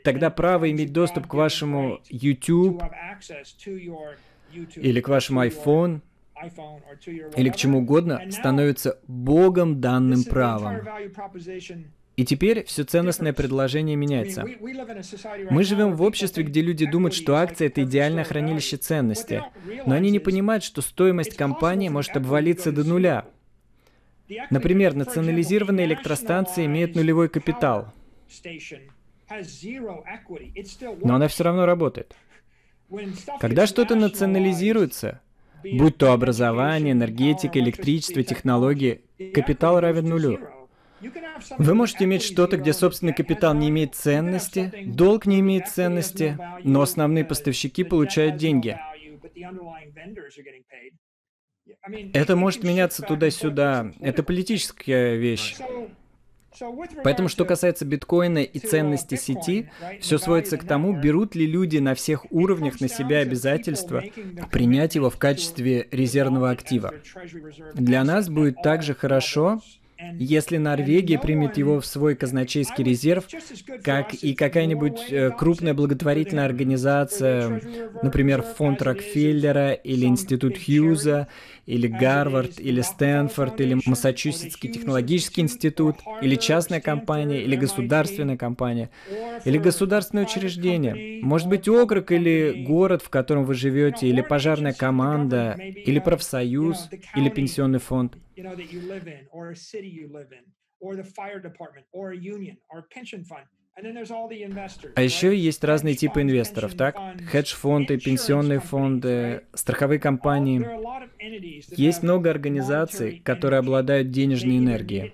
S1: тогда право иметь доступ к вашему YouTube или к вашему iPhone или к чему угодно становится Богом данным правом. И теперь все ценностное предложение меняется. Мы живем в обществе, где люди думают, что акция — это идеальное хранилище ценности. Но они не понимают, что стоимость компании может обвалиться до нуля. Например, национализированные электростанции имеют нулевой капитал. Но она все равно работает. Когда что-то национализируется, будь то образование, энергетика, электричество, технологии, капитал равен нулю. Вы можете иметь что-то, где собственный капитал не имеет ценности, долг не имеет ценности, но основные поставщики получают деньги. Это может меняться туда-сюда. Это политическая вещь. Поэтому, что касается биткоина и ценности сети, все сводится к тому, берут ли люди на всех уровнях на себя обязательства принять его в качестве резервного актива. Для нас будет также хорошо, если Норвегия примет его в свой казначейский резерв, как и какая-нибудь э, крупная благотворительная организация, например, фонд Рокфеллера или Институт Хьюза, или Гарвард, или Стэнфорд, или Массачусетский технологический институт, или частная компания, или государственная компания, или государственное учреждение, может быть округ или город, в котором вы живете, или пожарная команда, или профсоюз, или пенсионный фонд. or the fire department, or a union, or pension fund. А еще есть разные типы инвесторов, так? Хедж-фонды, пенсионные фонды, страховые компании. Есть много организаций, которые обладают денежной энергией.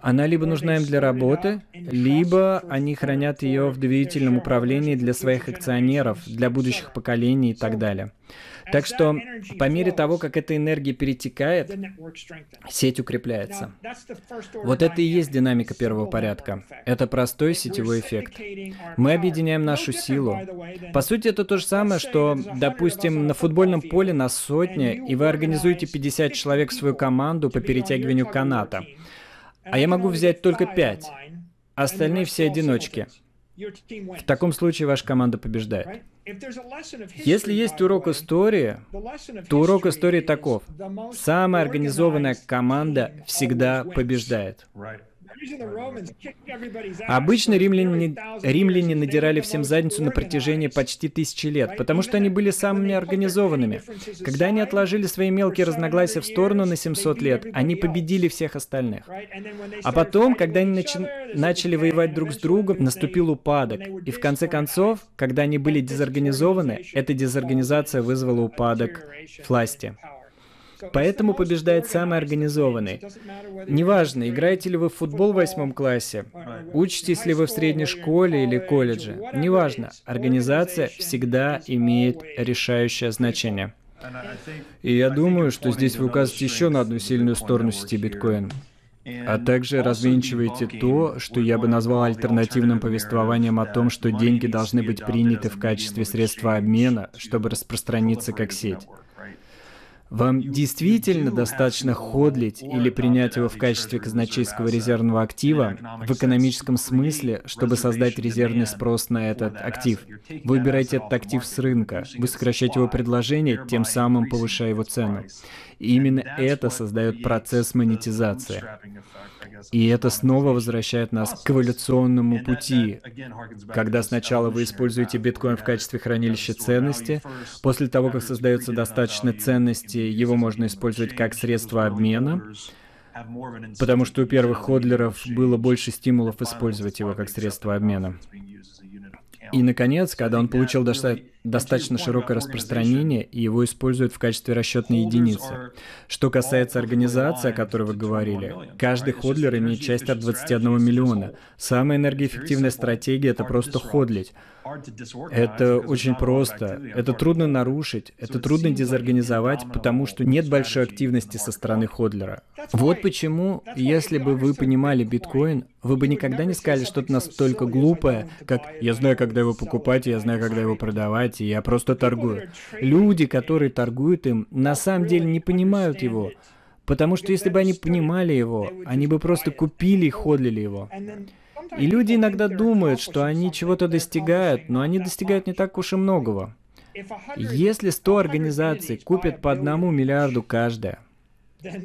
S1: Она либо нужна им для работы, либо они хранят ее в доверительном управлении для своих акционеров, для будущих поколений и так далее. Так что по мере того, как эта энергия перетекает, сеть укрепляется. Вот это и есть динамика первого порядка. Это простой сетевой эффект. Мы объединяем нашу силу. По сути, это то же самое, что, допустим, на футбольном поле на сотне, и вы организуете 50 человек в свою команду по перетягиванию каната. А я могу взять только 5. Остальные все одиночки. В таком случае ваша команда побеждает. Если есть урок истории, то урок истории таков. Самая организованная команда всегда побеждает. Обычно римляне, римляне надирали всем задницу на протяжении почти тысячи лет, потому что они были самыми организованными. Когда они отложили свои мелкие разногласия в сторону на 700 лет, они победили всех остальных. А потом, когда они начи- начали воевать друг с другом, наступил упадок. И в конце концов, когда они были дезорганизованы, эта дезорганизация вызвала упадок власти. Поэтому побеждает самый организованный. Неважно, играете ли вы в футбол в восьмом классе, учитесь ли вы в средней школе или колледже, неважно, организация всегда имеет решающее значение. И я думаю, что здесь вы указываете еще на одну сильную сторону сети биткоин а также развенчиваете то, что я бы назвал альтернативным повествованием о том, что деньги должны быть приняты в качестве средства обмена, чтобы распространиться как сеть. Вам действительно достаточно ходлить или принять его в качестве казначейского резервного актива в экономическом смысле, чтобы создать резервный спрос на этот актив. Вы убираете этот актив с рынка, вы сокращаете его предложение, тем самым повышая его цену. И именно это создает процесс монетизации. И это снова возвращает нас к эволюционному пути, когда сначала вы используете биткоин в качестве хранилища ценности, после того, как создается достаточно ценности, его можно использовать как средство обмена, потому что у первых ходлеров было больше стимулов использовать его как средство обмена. И, наконец, когда он получил доста- достаточно широкое распространение, и его используют в качестве расчетной единицы. Что касается организации, о которой вы говорили, каждый ходлер имеет часть от 21 миллиона. Самая энергоэффективная стратегия — это просто ходлить. Это очень просто. Это трудно нарушить, это трудно дезорганизовать, потому что нет большой активности со стороны ходлера. Вот почему, если бы вы понимали биткоин, вы бы никогда не сказали что-то настолько глупое, как «я знаю, когда его покупать, я знаю, когда его продавать, и я просто торгую». Люди, которые торгуют им, на самом деле не понимают его. Потому что если бы они понимали его, они бы просто купили и ходлили его. И люди иногда думают, что они чего-то достигают, но они достигают не так уж и многого. Если 100 организаций купят по одному миллиарду каждая,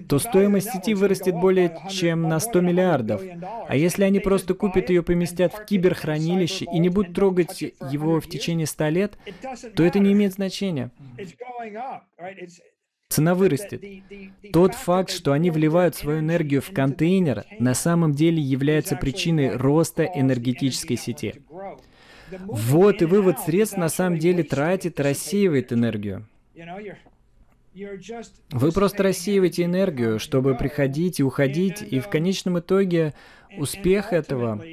S1: то стоимость сети вырастет более чем на 100 миллиардов. А если они просто купят ее, поместят в киберхранилище и не будут трогать его в течение 100 лет, то это не имеет значения. Цена вырастет. Тот факт, что они вливают свою энергию в контейнер, на самом деле является причиной роста энергетической сети. Вот и вывод средств на самом деле тратит рассеивает энергию. Вы просто рассеиваете энергию, чтобы приходить и уходить, и в конечном итоге успех этого...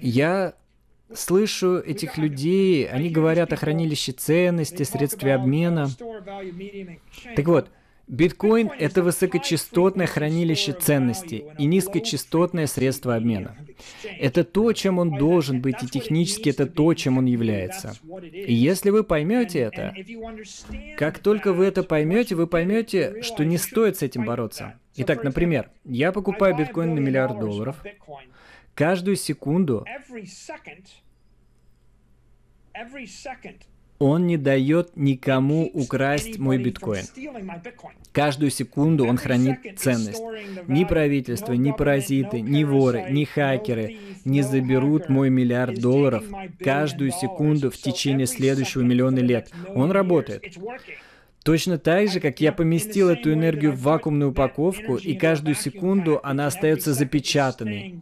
S1: Я слышу этих людей, они говорят о хранилище ценности, средстве обмена. Так вот, Биткоин — это высокочастотное хранилище ценностей и низкочастотное средство обмена. Это то, чем он должен быть, и технически это то, чем он является. И если вы поймете это, как только вы это поймете, вы поймете, что не стоит с этим бороться. Итак, например, я покупаю биткоин на миллиард долларов, каждую секунду он не дает никому украсть мой биткоин. Каждую секунду он хранит ценность. Ни правительство, ни паразиты, ни воры, ни хакеры не заберут мой миллиард долларов каждую секунду в течение следующего миллиона лет. Он работает. Точно так же, как я поместил эту энергию в вакуумную упаковку, и каждую секунду она остается запечатанной.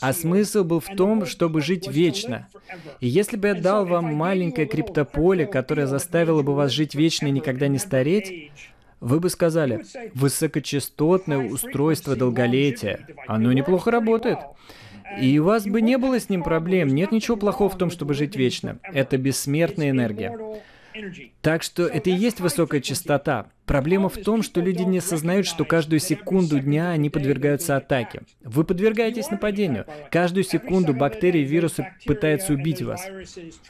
S1: А смысл был в том, чтобы жить вечно. И если бы я дал вам маленькое криптополе, которое заставило бы вас жить вечно и никогда не стареть, вы бы сказали, высокочастотное устройство долголетия, оно неплохо работает. И у вас бы не было с ним проблем, нет ничего плохого в том, чтобы жить вечно. Это бессмертная энергия. Так что это и есть высокая частота. Проблема в том, что люди не осознают, что каждую секунду дня они подвергаются атаке. Вы подвергаетесь нападению. Каждую секунду бактерии и вирусы пытаются убить вас.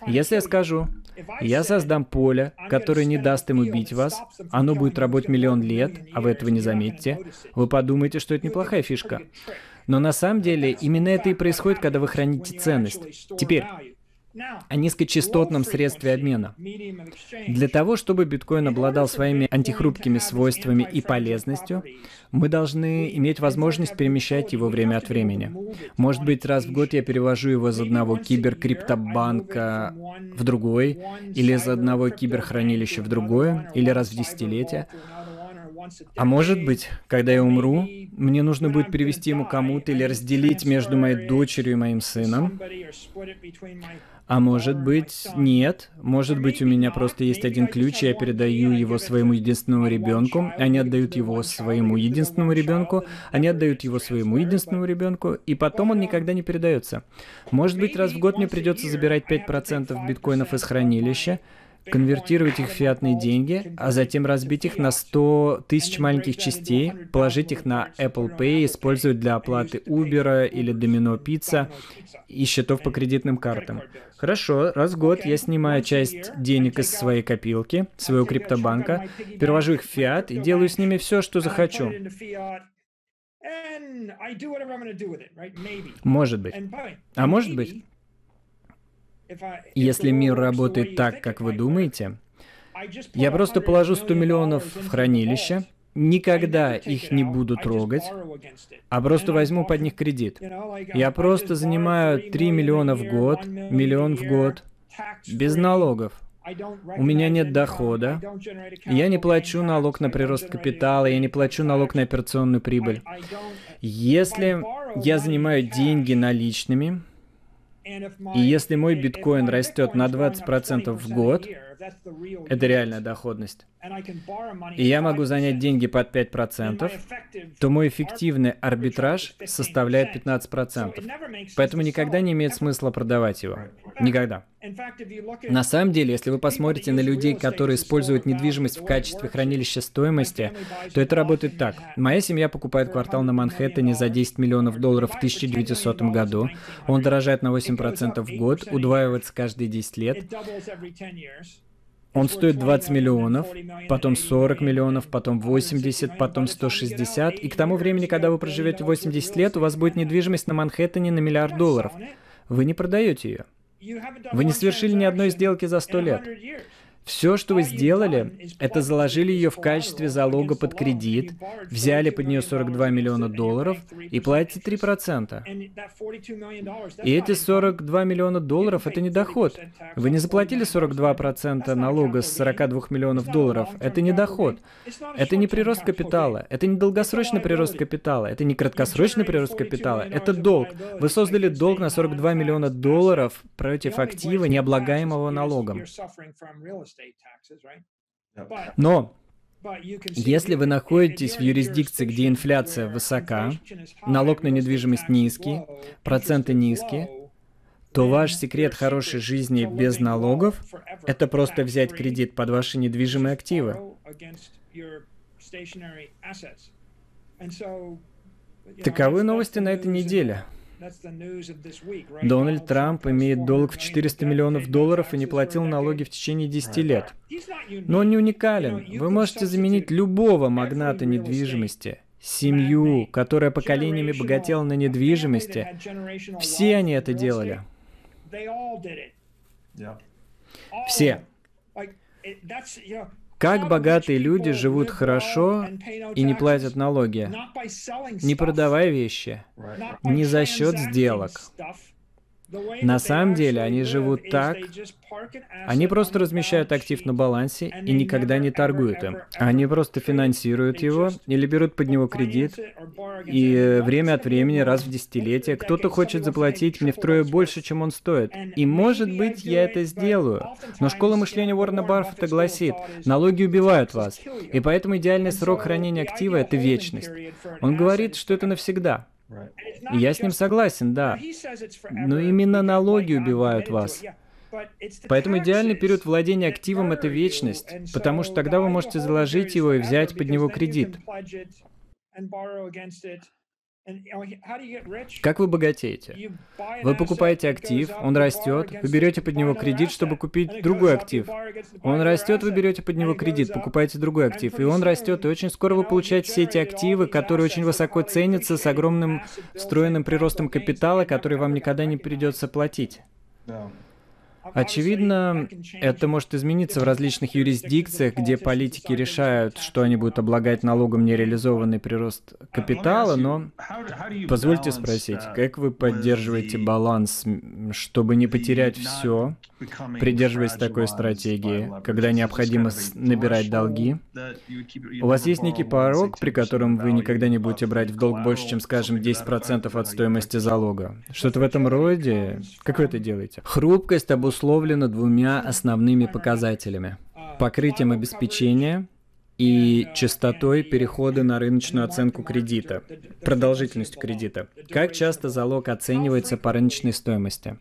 S1: Если я скажу, я создам поле, которое не даст им убить вас, оно будет работать миллион лет, а вы этого не заметите, вы подумаете, что это неплохая фишка. Но на самом деле именно это и происходит, когда вы храните ценность. Теперь, о низкочастотном средстве обмена. Для того, чтобы биткоин обладал своими антихрупкими свойствами и полезностью, мы должны иметь возможность перемещать его время от времени. Может быть, раз в год я перевожу его из одного киберкриптобанка в другой, или из одного киберхранилища в другое, или раз в десятилетие. А может быть, когда я умру, мне нужно будет перевести ему кому-то или разделить между моей дочерью и моим сыном. А может быть, нет. Может быть, у меня просто есть один ключ, и я передаю его своему единственному ребенку. Они отдают его своему единственному ребенку. Они отдают его своему единственному ребенку. И потом он никогда не передается. Может быть, раз в год мне придется забирать 5% биткоинов из хранилища конвертировать их в фиатные деньги, а затем разбить их на 100 тысяч маленьких частей, положить их на Apple Pay, использовать для оплаты Uber или Domino Pizza и счетов по кредитным картам. Хорошо, раз в год я снимаю часть денег из своей копилки, своего криптобанка, перевожу их в фиат и делаю с ними все, что захочу. Может быть. А может быть, если мир работает так, как вы думаете, я просто положу 100 миллионов в хранилище, никогда их не буду трогать, а просто возьму под них кредит. Я просто занимаю 3 миллиона в год, миллион в год, без налогов. У меня нет дохода. Я не плачу налог на прирост капитала, я не плачу налог на операционную прибыль. Если я занимаю деньги наличными, и если мой биткоин растет на 20% в год, это реальная доходность, и я могу занять деньги под 5%, то мой эффективный арбитраж составляет 15%. Поэтому никогда не имеет смысла продавать его. Никогда. На самом деле, если вы посмотрите на людей, которые используют недвижимость в качестве хранилища стоимости, то это работает так. Моя семья покупает квартал на Манхэттене за 10 миллионов долларов в 1900 году. Он дорожает на 8% в год, удваивается каждые 10 лет. Он стоит 20 миллионов, потом 40 миллионов, потом 80, потом 160. И к тому времени, когда вы проживете 80 лет, у вас будет недвижимость на Манхэттене на миллиард долларов. Вы не продаете ее. Вы не совершили ни одной сделки за 100 лет. Все, что вы сделали, это заложили ее в качестве залога под кредит, взяли под нее 42 миллиона долларов и платите 3%. И эти 42 миллиона долларов – это не доход. Вы не заплатили 42% налога с 42 миллионов долларов. Это не доход. Это не прирост капитала. Это не долгосрочный прирост капитала. Это не краткосрочный прирост капитала. Это долг. Вы создали долг на 42 миллиона долларов против актива, необлагаемого налогом. Но если вы находитесь в юрисдикции, где инфляция высока, налог на недвижимость низкий, проценты низкие, то ваш секрет хорошей жизни без налогов – это просто взять кредит под ваши недвижимые активы. Таковы новости на этой неделе. Дональд Трамп имеет долг в 400 миллионов долларов и не платил налоги в течение 10 лет. Но он не уникален. Вы можете заменить любого магната недвижимости, семью, которая поколениями богатела на недвижимости. Все они это делали. Все. Как богатые люди живут хорошо и не платят налоги? Не продавая вещи, не за счет сделок. На самом деле они живут так, они просто размещают актив на балансе и никогда не торгуют им. Они просто финансируют его или берут под него кредит, и время от времени, раз в десятилетие, кто-то хочет заплатить мне втрое больше, чем он стоит. И может быть, я это сделаю. Но школа мышления Уоррена Барфета гласит, налоги убивают вас, и поэтому идеальный срок хранения актива – это вечность. Он говорит, что это навсегда. И я с ним согласен, да. Но именно налоги убивают вас. Поэтому идеальный период владения активом – это вечность, потому что тогда вы можете заложить его и взять под него кредит. Как вы богатеете? Вы покупаете актив, он растет, вы берете под него кредит, чтобы купить другой актив. Он растет, вы берете под него кредит, покупаете другой актив, и он растет, и очень скоро вы получаете все эти активы, которые очень высоко ценятся, с огромным встроенным приростом капитала, который вам никогда не придется платить. Очевидно, это может измениться в различных юрисдикциях, где политики решают, что они будут облагать налогом нереализованный прирост капитала, но позвольте спросить, как вы поддерживаете баланс, чтобы не потерять все, придерживаясь такой стратегии, когда необходимо набирать долги? У вас есть некий порог, при котором вы никогда не будете брать в долг больше, чем, скажем, 10% от стоимости залога? Что-то в этом роде? Как вы это делаете? Хрупкость обусловлена двумя основными показателями. Покрытием обеспечения и частотой перехода на рыночную оценку кредита, продолжительностью кредита. Как часто залог оценивается по рыночной стоимости?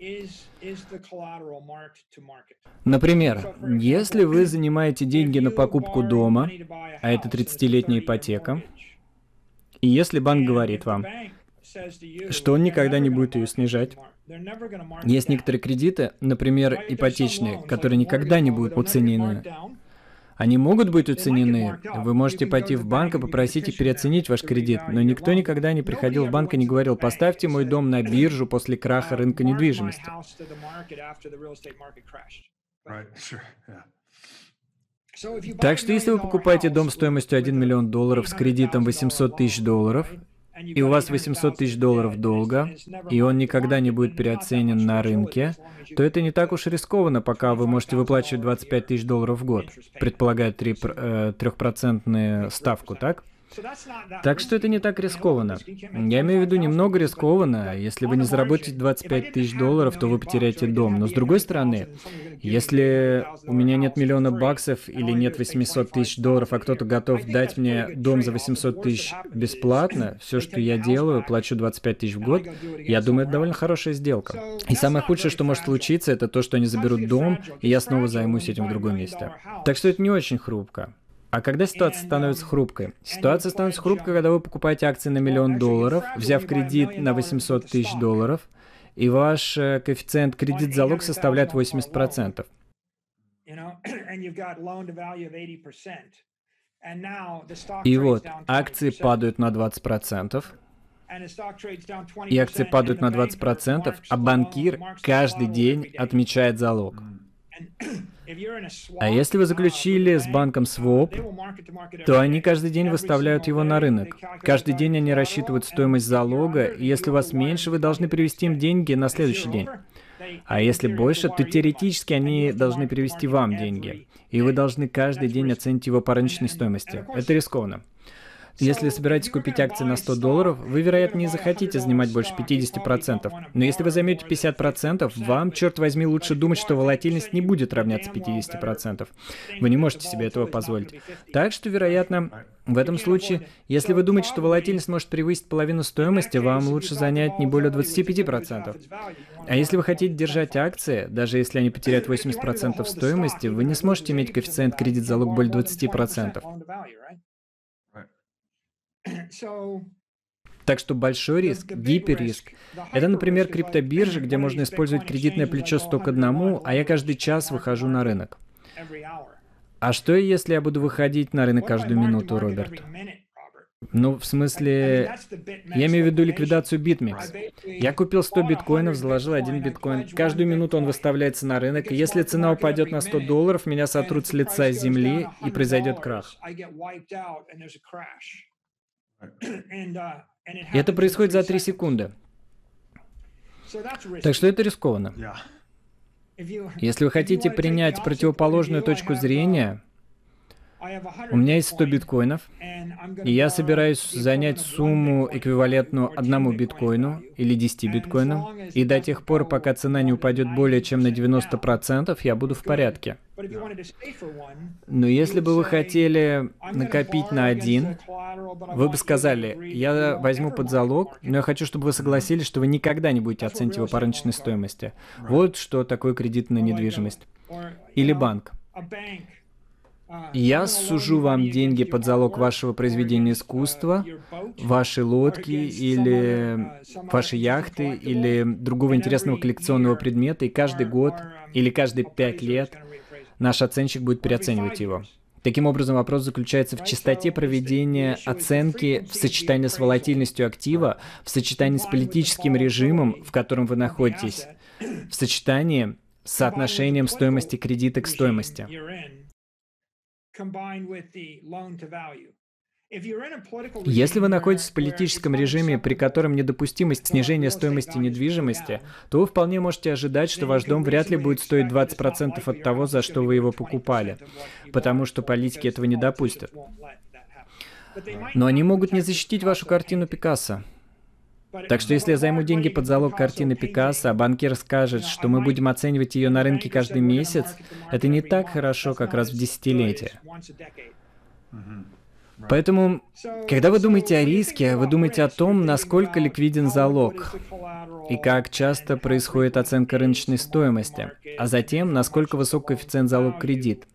S1: Например, если вы занимаете деньги на покупку дома, а это 30-летняя ипотека, и если банк говорит вам, что он никогда не будет ее снижать, есть некоторые кредиты, например, ипотечные, которые никогда не будут уценены. Они могут быть уценены. Вы можете пойти в банк и попросить их переоценить ваш кредит, но никто никогда не приходил в банк и не говорил, поставьте мой дом на биржу после краха рынка недвижимости. Так что если вы покупаете дом стоимостью 1 миллион долларов с кредитом 800 тысяч долларов, и у вас 800 тысяч долларов долга, и он никогда не будет переоценен на рынке, то это не так уж рискованно, пока вы можете выплачивать 25 тысяч долларов в год, предполагая 3%, 3% ставку, так? Так что это не так рискованно. Я имею в виду немного рискованно. Если вы не заработаете 25 тысяч долларов, то вы потеряете дом. Но с другой стороны, если у меня нет миллиона баксов или нет 800 тысяч долларов, а кто-то готов дать мне дом за 800 тысяч бесплатно, все, что я делаю, плачу 25 тысяч в год, я думаю, это довольно хорошая сделка. И самое худшее, что может случиться, это то, что они заберут дом, и я снова займусь этим в другом месте. Так что это не очень хрупко. А когда ситуация становится хрупкой? Ситуация становится хрупкой, когда вы покупаете акции на миллион долларов, взяв кредит на 800 тысяч долларов, и ваш э, коэффициент кредит-залог составляет 80%. И вот, акции падают на 20%, и акции падают на 20%, а банкир каждый день отмечает залог. А если вы заключили с банком своп, то они каждый день выставляют его на рынок. Каждый день они рассчитывают стоимость залога, и если у вас меньше, вы должны перевести им деньги на следующий день. А если больше, то теоретически они должны перевести вам деньги. И вы должны каждый день оценить его по рыночной стоимости. Это рискованно. Если собираетесь купить акции на 100 долларов, вы, вероятно, не захотите занимать больше 50%. Но если вы займете 50%, вам, черт возьми, лучше думать, что волатильность не будет равняться 50%. Вы не можете себе этого позволить. Так что, вероятно, в этом случае, если вы думаете, что волатильность может превысить половину стоимости, вам лучше занять не более 25%. А если вы хотите держать акции, даже если они потеряют 80% стоимости, вы не сможете иметь коэффициент кредит-залог более 20%. Так что большой риск, гиперриск. Это, например, криптобиржа, где можно использовать кредитное плечо 100 к одному, а я каждый час выхожу на рынок. А что, если я буду выходить на рынок каждую минуту, Роберт? Ну, в смысле, я имею в виду ликвидацию BitMEX. Я купил 100 биткоинов, заложил один биткоин. Каждую минуту он выставляется на рынок, и если цена упадет на 100 долларов, меня сотрут с лица земли, и произойдет крах. Uh, И это происходит за 3 секунды. Так что это рискованно. Если вы хотите принять противоположную точку зрения, у меня есть 100 биткоинов, и я собираюсь занять сумму, эквивалентную одному биткоину или 10 биткоинам, и до тех пор, пока цена не упадет более чем на 90%, я буду в порядке. Но если бы вы хотели накопить на один, вы бы сказали, я возьму под залог, но я хочу, чтобы вы согласились, что вы никогда не будете оценить его по рыночной стоимости. Вот что такое кредит на недвижимость. Или банк. Я сужу вам деньги под залог вашего произведения искусства, вашей лодки или вашей яхты или другого интересного коллекционного предмета, и каждый год или каждые пять лет наш оценщик будет переоценивать его. Таким образом, вопрос заключается в частоте проведения оценки в сочетании с волатильностью актива, в сочетании с политическим режимом, в котором вы находитесь, в сочетании с соотношением стоимости кредита к стоимости. Если вы находитесь в политическом режиме, при котором недопустимость снижения стоимости недвижимости, то вы вполне можете ожидать, что ваш дом вряд ли будет стоить 20% от того, за что вы его покупали, потому что политики этого не допустят. Но они могут не защитить вашу картину Пикассо. Так что если я займу деньги под залог картины Пикассо, а банкир скажет, что мы будем оценивать ее на рынке каждый месяц, это не так хорошо, как раз в десятилетие. Поэтому, когда вы думаете о риске, вы думаете о том, насколько ликвиден залог и как часто происходит оценка рыночной стоимости, а затем, насколько высок коэффициент залог кредит.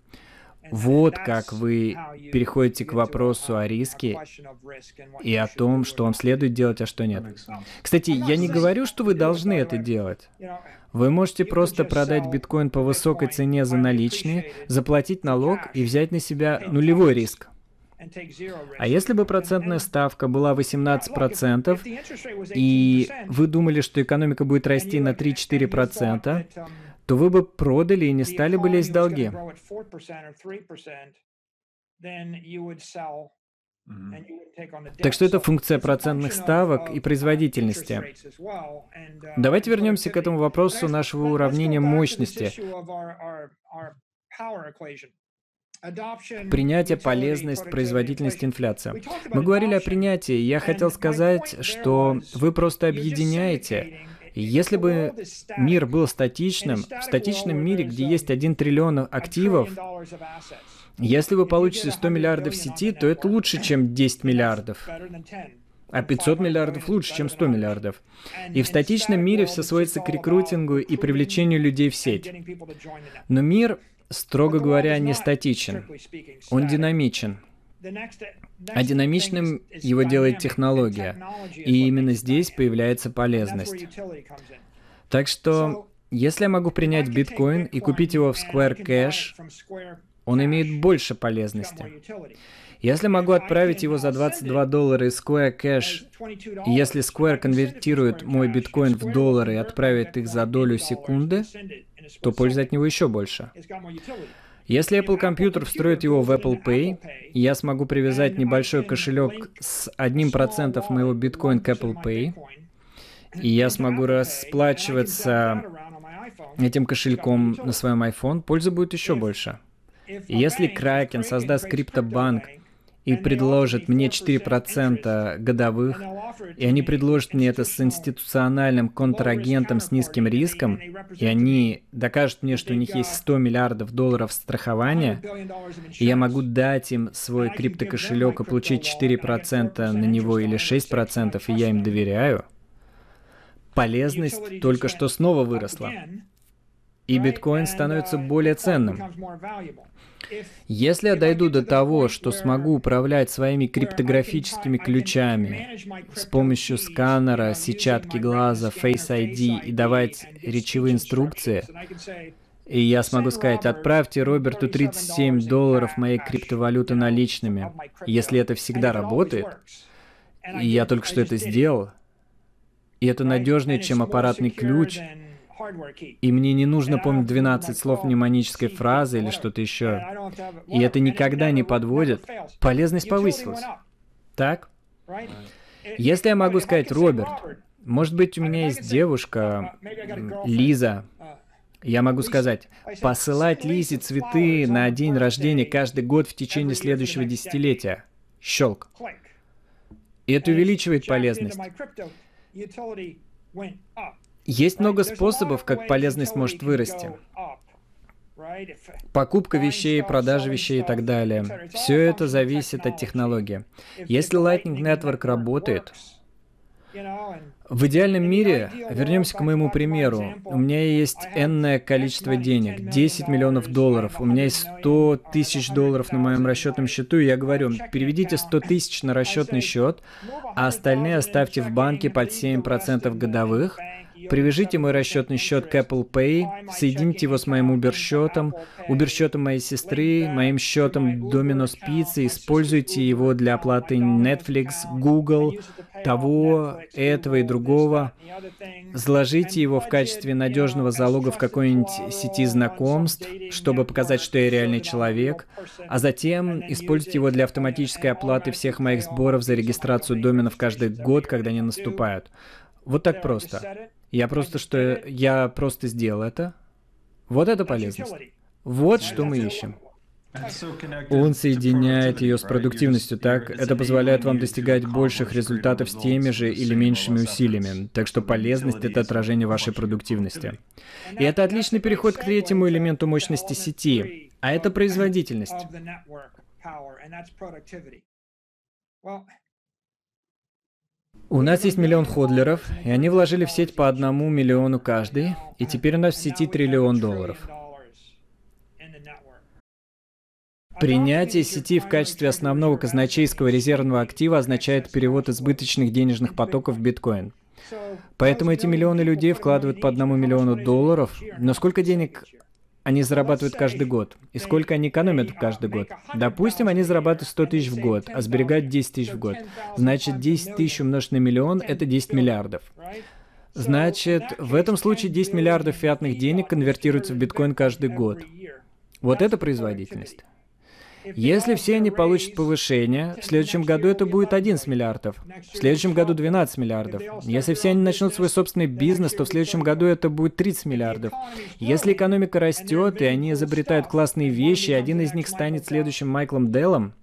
S1: Вот как вы переходите к вопросу о риске и о том, что вам следует делать, а что нет. Кстати, я не говорю, что вы должны это делать. Вы можете просто продать биткоин по высокой цене за наличные, заплатить налог и взять на себя нулевой риск. А если бы процентная ставка была 18%, и вы думали, что экономика будет расти на 3-4%, то вы бы продали и не стали бы лезть в долги. Так что это функция процентных ставок и производительности. Давайте вернемся к этому вопросу нашего уравнения мощности. Принятие, полезность, производительность, инфляция. Мы говорили о принятии. Я хотел сказать, что вы просто объединяете если бы мир был статичным, в статичном мире, где есть 1 триллион активов, если вы получите 100 миллиардов сети, то это лучше, чем 10 миллиардов. А 500 миллиардов лучше, чем 100 миллиардов. И в статичном мире все сводится к рекрутингу и привлечению людей в сеть. Но мир, строго говоря, не статичен. Он динамичен. А динамичным его делает технология. И именно здесь появляется полезность. Так что, если я могу принять биткоин и купить его в Square Cash, он имеет больше полезности. Если могу отправить его за 22 доллара из Square Cash, и если Square конвертирует мой биткоин в доллары и отправит их за долю секунды, то пользы от него еще больше. Если Apple компьютер встроит его в Apple Pay, я смогу привязать небольшой кошелек с одним процентом моего биткоин к Apple Pay, и я смогу расплачиваться этим кошельком на своем iPhone, пользы будет еще больше. И если Kraken создаст криптобанк, и предложат мне 4% годовых, и они предложат мне это с институциональным контрагентом с низким риском, и они докажут мне, что у них есть 100 миллиардов долларов страхования, и я могу дать им свой криптокошелек и получить 4% на него или 6%, и я им доверяю, полезность только что снова выросла. И биткоин становится более ценным. Если я дойду до того, что смогу управлять своими криптографическими ключами с помощью сканера, сетчатки глаза, Face ID и давать речевые инструкции, и я смогу сказать, отправьте Роберту 37 долларов моей криптовалюты наличными. Если это всегда работает, и я только что это сделал, и это надежнее, чем аппаратный ключ, и мне не нужно помнить 12 слов мнемонической фразы или что-то еще. И это никогда не подводит. Полезность повысилась. Так? Если я могу сказать, Роберт, может быть, у меня есть девушка, Лиза, я могу сказать, посылать Лизе цветы на день рождения каждый год в течение следующего десятилетия. Щелк. И это увеличивает полезность. Есть много способов, как полезность может вырасти. Покупка вещей, продажа вещей и так далее. Все это зависит от технологии. Если Lightning Network работает, в идеальном мире, вернемся к моему примеру, у меня есть энное количество денег, 10 миллионов долларов, у меня есть 100 тысяч долларов на моем расчетном счету, и я говорю, переведите 100 тысяч на расчетный счет, а остальные оставьте в банке под 7% годовых, Привяжите мой расчетный счет к Apple Pay, соедините его с моим Uber счетом, Uber счетом моей сестры, моим счетом Domino's Pizza, используйте его для оплаты Netflix, Google, того, этого и другого, заложите его в качестве надежного залога в какой-нибудь сети знакомств, чтобы показать, что я реальный человек, а затем используйте его для автоматической оплаты всех моих сборов за регистрацию доменов каждый год, когда они наступают. Вот так просто. Я просто что я просто сделал это. Вот это полезность. Вот что мы ищем. Он соединяет ее с продуктивностью, так? Это позволяет вам достигать больших результатов с теми же или меньшими усилиями. Так что полезность — это отражение вашей продуктивности. И это отличный переход к третьему элементу мощности сети, а это производительность. У нас есть миллион ходлеров, и они вложили в сеть по одному миллиону каждый, и теперь у нас в сети триллион долларов. Принятие сети в качестве основного казначейского резервного актива означает перевод избыточных денежных потоков в биткоин. Поэтому эти миллионы людей вкладывают по одному миллиону долларов, но сколько денег они зарабатывают каждый год? И сколько они экономят каждый год? Допустим, они зарабатывают 100 тысяч в год, а сберегают 10 тысяч в год. Значит, 10 тысяч умножить на миллион – это 10 миллиардов. Значит, в этом случае 10 миллиардов фиатных денег конвертируются в биткоин каждый год. Вот это производительность. Если все они получат повышение, в следующем году это будет 11 миллиардов, в следующем году 12 миллиардов. Если все они начнут свой собственный бизнес, то в следующем году это будет 30 миллиардов. Если экономика растет, и они изобретают классные вещи, и один из них станет следующим Майклом Деллом,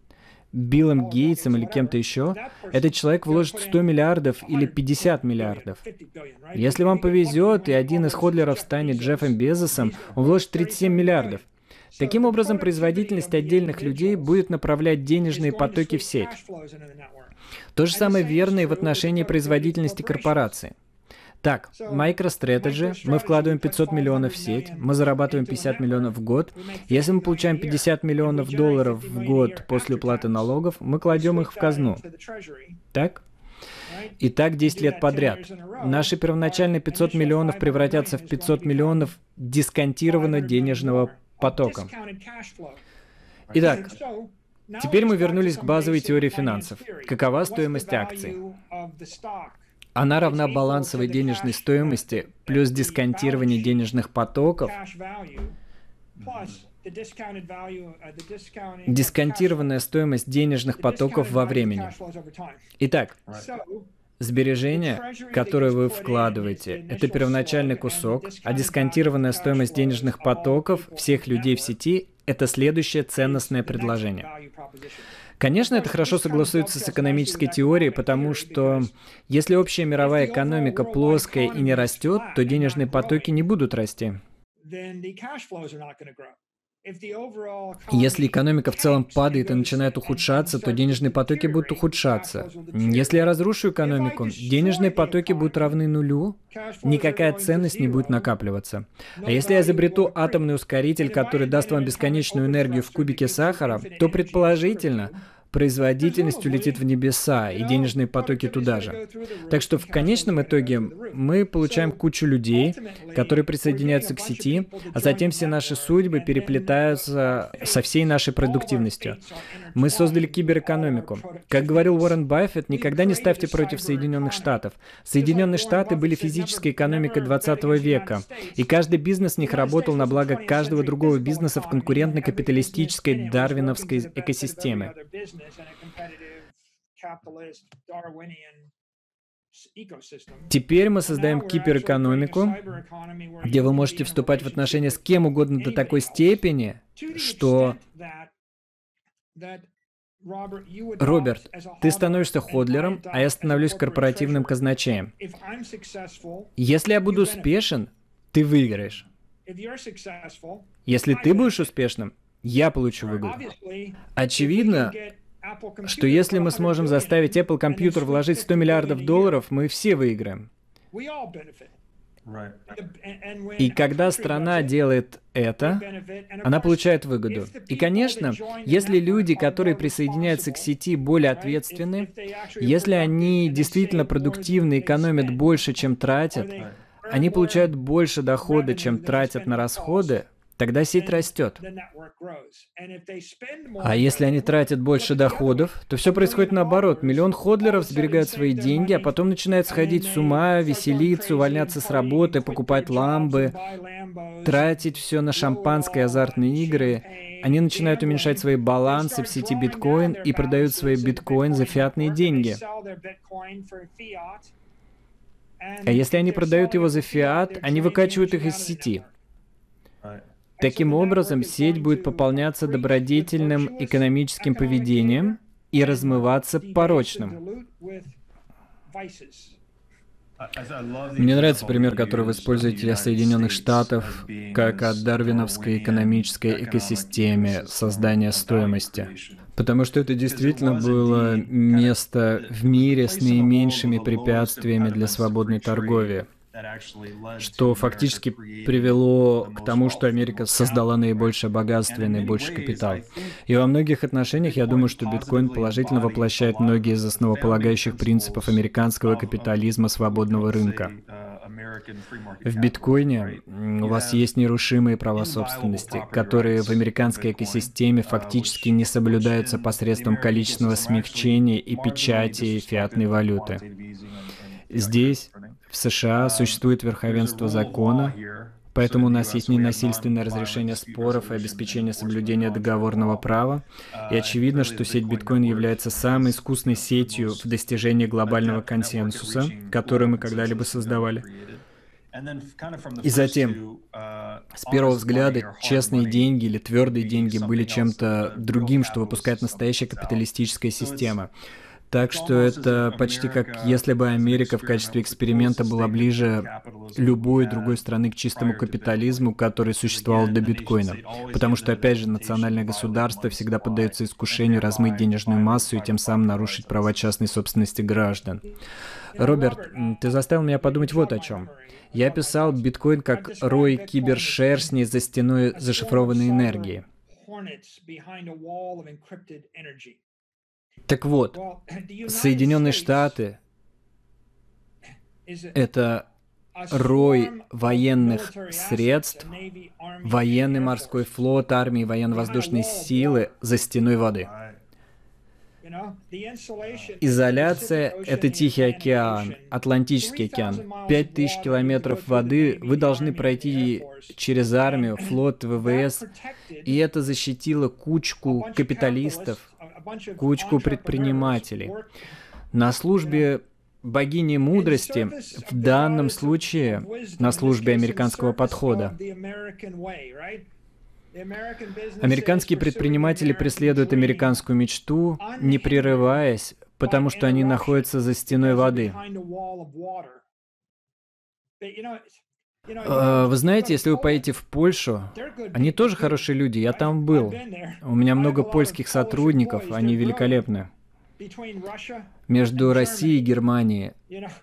S1: Биллом Гейтсом или кем-то еще, этот человек вложит 100 миллиардов или 50 миллиардов. Если вам повезет, и один из ходлеров станет Джеффом Безосом, он вложит 37 миллиардов. Таким образом, производительность отдельных людей будет направлять денежные потоки в сеть. То же самое верно и в отношении производительности корпорации. Так, MicroStrategy, мы вкладываем 500 миллионов в сеть, мы зарабатываем 50 миллионов в год. Если мы получаем 50 миллионов долларов в год после уплаты налогов, мы кладем их в казну. Так? И так 10 лет подряд. Наши первоначальные 500 миллионов превратятся в 500 миллионов дисконтированного денежного потоком. Итак, теперь мы вернулись к базовой теории финансов. Какова стоимость акций? Она равна балансовой денежной стоимости плюс дисконтирование денежных потоков дисконтированная стоимость денежных потоков во времени. Итак, Сбережения, которые вы вкладываете, это первоначальный кусок, а дисконтированная стоимость денежных потоков всех людей в сети – это следующее ценностное предложение. Конечно, это хорошо согласуется с экономической теорией, потому что если общая мировая экономика плоская и не растет, то денежные потоки не будут расти. Если экономика в целом падает и начинает ухудшаться, то денежные потоки будут ухудшаться. Если я разрушу экономику, денежные потоки будут равны нулю, никакая ценность не будет накапливаться. А если я изобрету атомный ускоритель, который даст вам бесконечную энергию в кубике сахара, то предположительно производительность улетит в небеса, и денежные потоки туда же. Так что в конечном итоге мы получаем кучу людей, которые присоединяются к сети, а затем все наши судьбы переплетаются со всей нашей продуктивностью. Мы создали киберэкономику. Как говорил Уоррен Баффет, никогда не ставьте против Соединенных Штатов. Соединенные Штаты были физической экономикой 20 века, и каждый бизнес в них работал на благо каждого другого бизнеса в конкурентной капиталистической дарвиновской экосистеме. Теперь мы создаем киберэкономику, где вы можете вступать в отношения с кем угодно до такой степени, что Роберт, ты становишься ходлером, а я становлюсь корпоративным казначеем. Если я буду успешен, ты выиграешь. Если ты будешь успешным, я получу выгоду. Очевидно, что если мы сможем заставить Apple компьютер вложить 100 миллиардов долларов, мы все выиграем. И когда страна делает это, она получает выгоду. И, конечно, если люди, которые присоединяются к сети, более ответственны, если они действительно продуктивны, экономят больше, чем тратят, они получают больше дохода, чем тратят на расходы, тогда сеть растет. А если они тратят больше доходов, то все происходит наоборот. Миллион ходлеров сберегают свои деньги, а потом начинают сходить с ума, веселиться, увольняться с работы, покупать ламбы, тратить все на шампанское азартные игры. Они начинают уменьшать свои балансы в сети биткоин и продают свои биткоин за фиатные деньги. А если они продают его за фиат, они выкачивают их из сети. Таким образом, сеть будет пополняться добродетельным экономическим поведением и размываться порочным. Мне нравится пример, который вы используете для Соединенных Штатов, как о дарвиновской экономической экосистеме создания стоимости. Потому что это действительно было место в мире с наименьшими препятствиями для свободной торговли что фактически привело к тому, что Америка создала наибольшее богатство и наибольший капитал. И во многих отношениях я думаю, что биткоин положительно воплощает многие из основополагающих принципов американского капитализма свободного рынка. В биткоине у вас есть нерушимые права собственности, которые в американской экосистеме фактически не соблюдаются посредством количественного смягчения и печати фиатной валюты. Здесь в США существует верховенство закона, поэтому у нас есть ненасильственное разрешение споров и обеспечение соблюдения договорного права. И очевидно, что сеть биткоин является самой искусной сетью в достижении глобального консенсуса, который мы когда-либо создавали. И затем, с первого взгляда, честные деньги или твердые деньги были чем-то другим, что выпускает настоящая капиталистическая система. Так что это почти как если бы Америка в качестве эксперимента была ближе любой другой страны к чистому капитализму, который существовал до биткоина. Потому что, опять же, национальное государство всегда поддается искушению размыть денежную массу и тем самым нарушить права частной собственности граждан. Роберт, ты заставил меня подумать вот о чем. Я писал биткоин как рой кибершерстней за стеной зашифрованной энергии. Так вот, Соединенные Штаты — это рой военных средств, военный морской флот, армии, военно-воздушные силы за стеной воды. Изоляция — это Тихий океан, Атлантический океан. Пять тысяч километров воды вы должны пройти через армию, флот, ВВС, и это защитило кучку капиталистов, кучку предпринимателей. На службе богини мудрости, в данном случае на службе американского подхода. Американские предприниматели преследуют американскую мечту, не прерываясь, потому что они находятся за стеной воды. А, вы знаете, если вы поедете в Польшу, они тоже хорошие люди, я там был. У меня много польских сотрудников, они великолепны. Между Россией и Германией.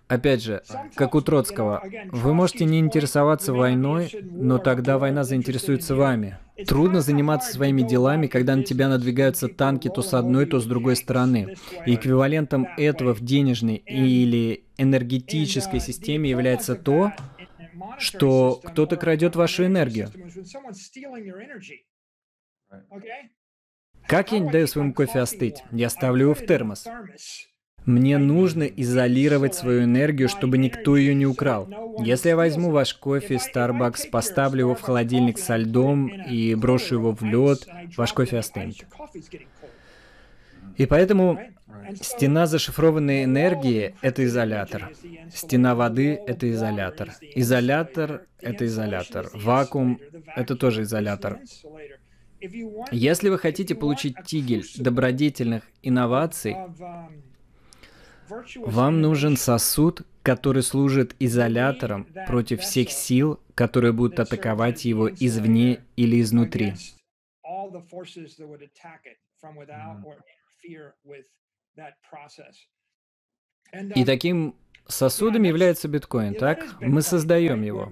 S1: Опять же, как у Троцкого, вы можете не интересоваться войной, но тогда война заинтересуется вами. Трудно заниматься своими делами, когда на тебя надвигаются танки то с одной, то с другой стороны. И эквивалентом этого в денежной или энергетической системе является то, что кто-то крадет вашу энергию. Как я не даю своему кофе остыть? Я ставлю его в термос. Мне нужно изолировать свою энергию, чтобы никто ее не украл. Если я возьму ваш кофе из Starbucks, поставлю его в холодильник со льдом и брошу его в лед, ваш кофе остынет. И поэтому стена зашифрованной энергии — это изолятор. Стена воды — это изолятор. Изолятор — это изолятор. Вакуум — это тоже изолятор. Если вы хотите получить тигель добродетельных инноваций, вам нужен сосуд, который служит изолятором против всех сил, которые будут атаковать его извне или изнутри. И таким сосудом является биткоин, так? Мы создаем его.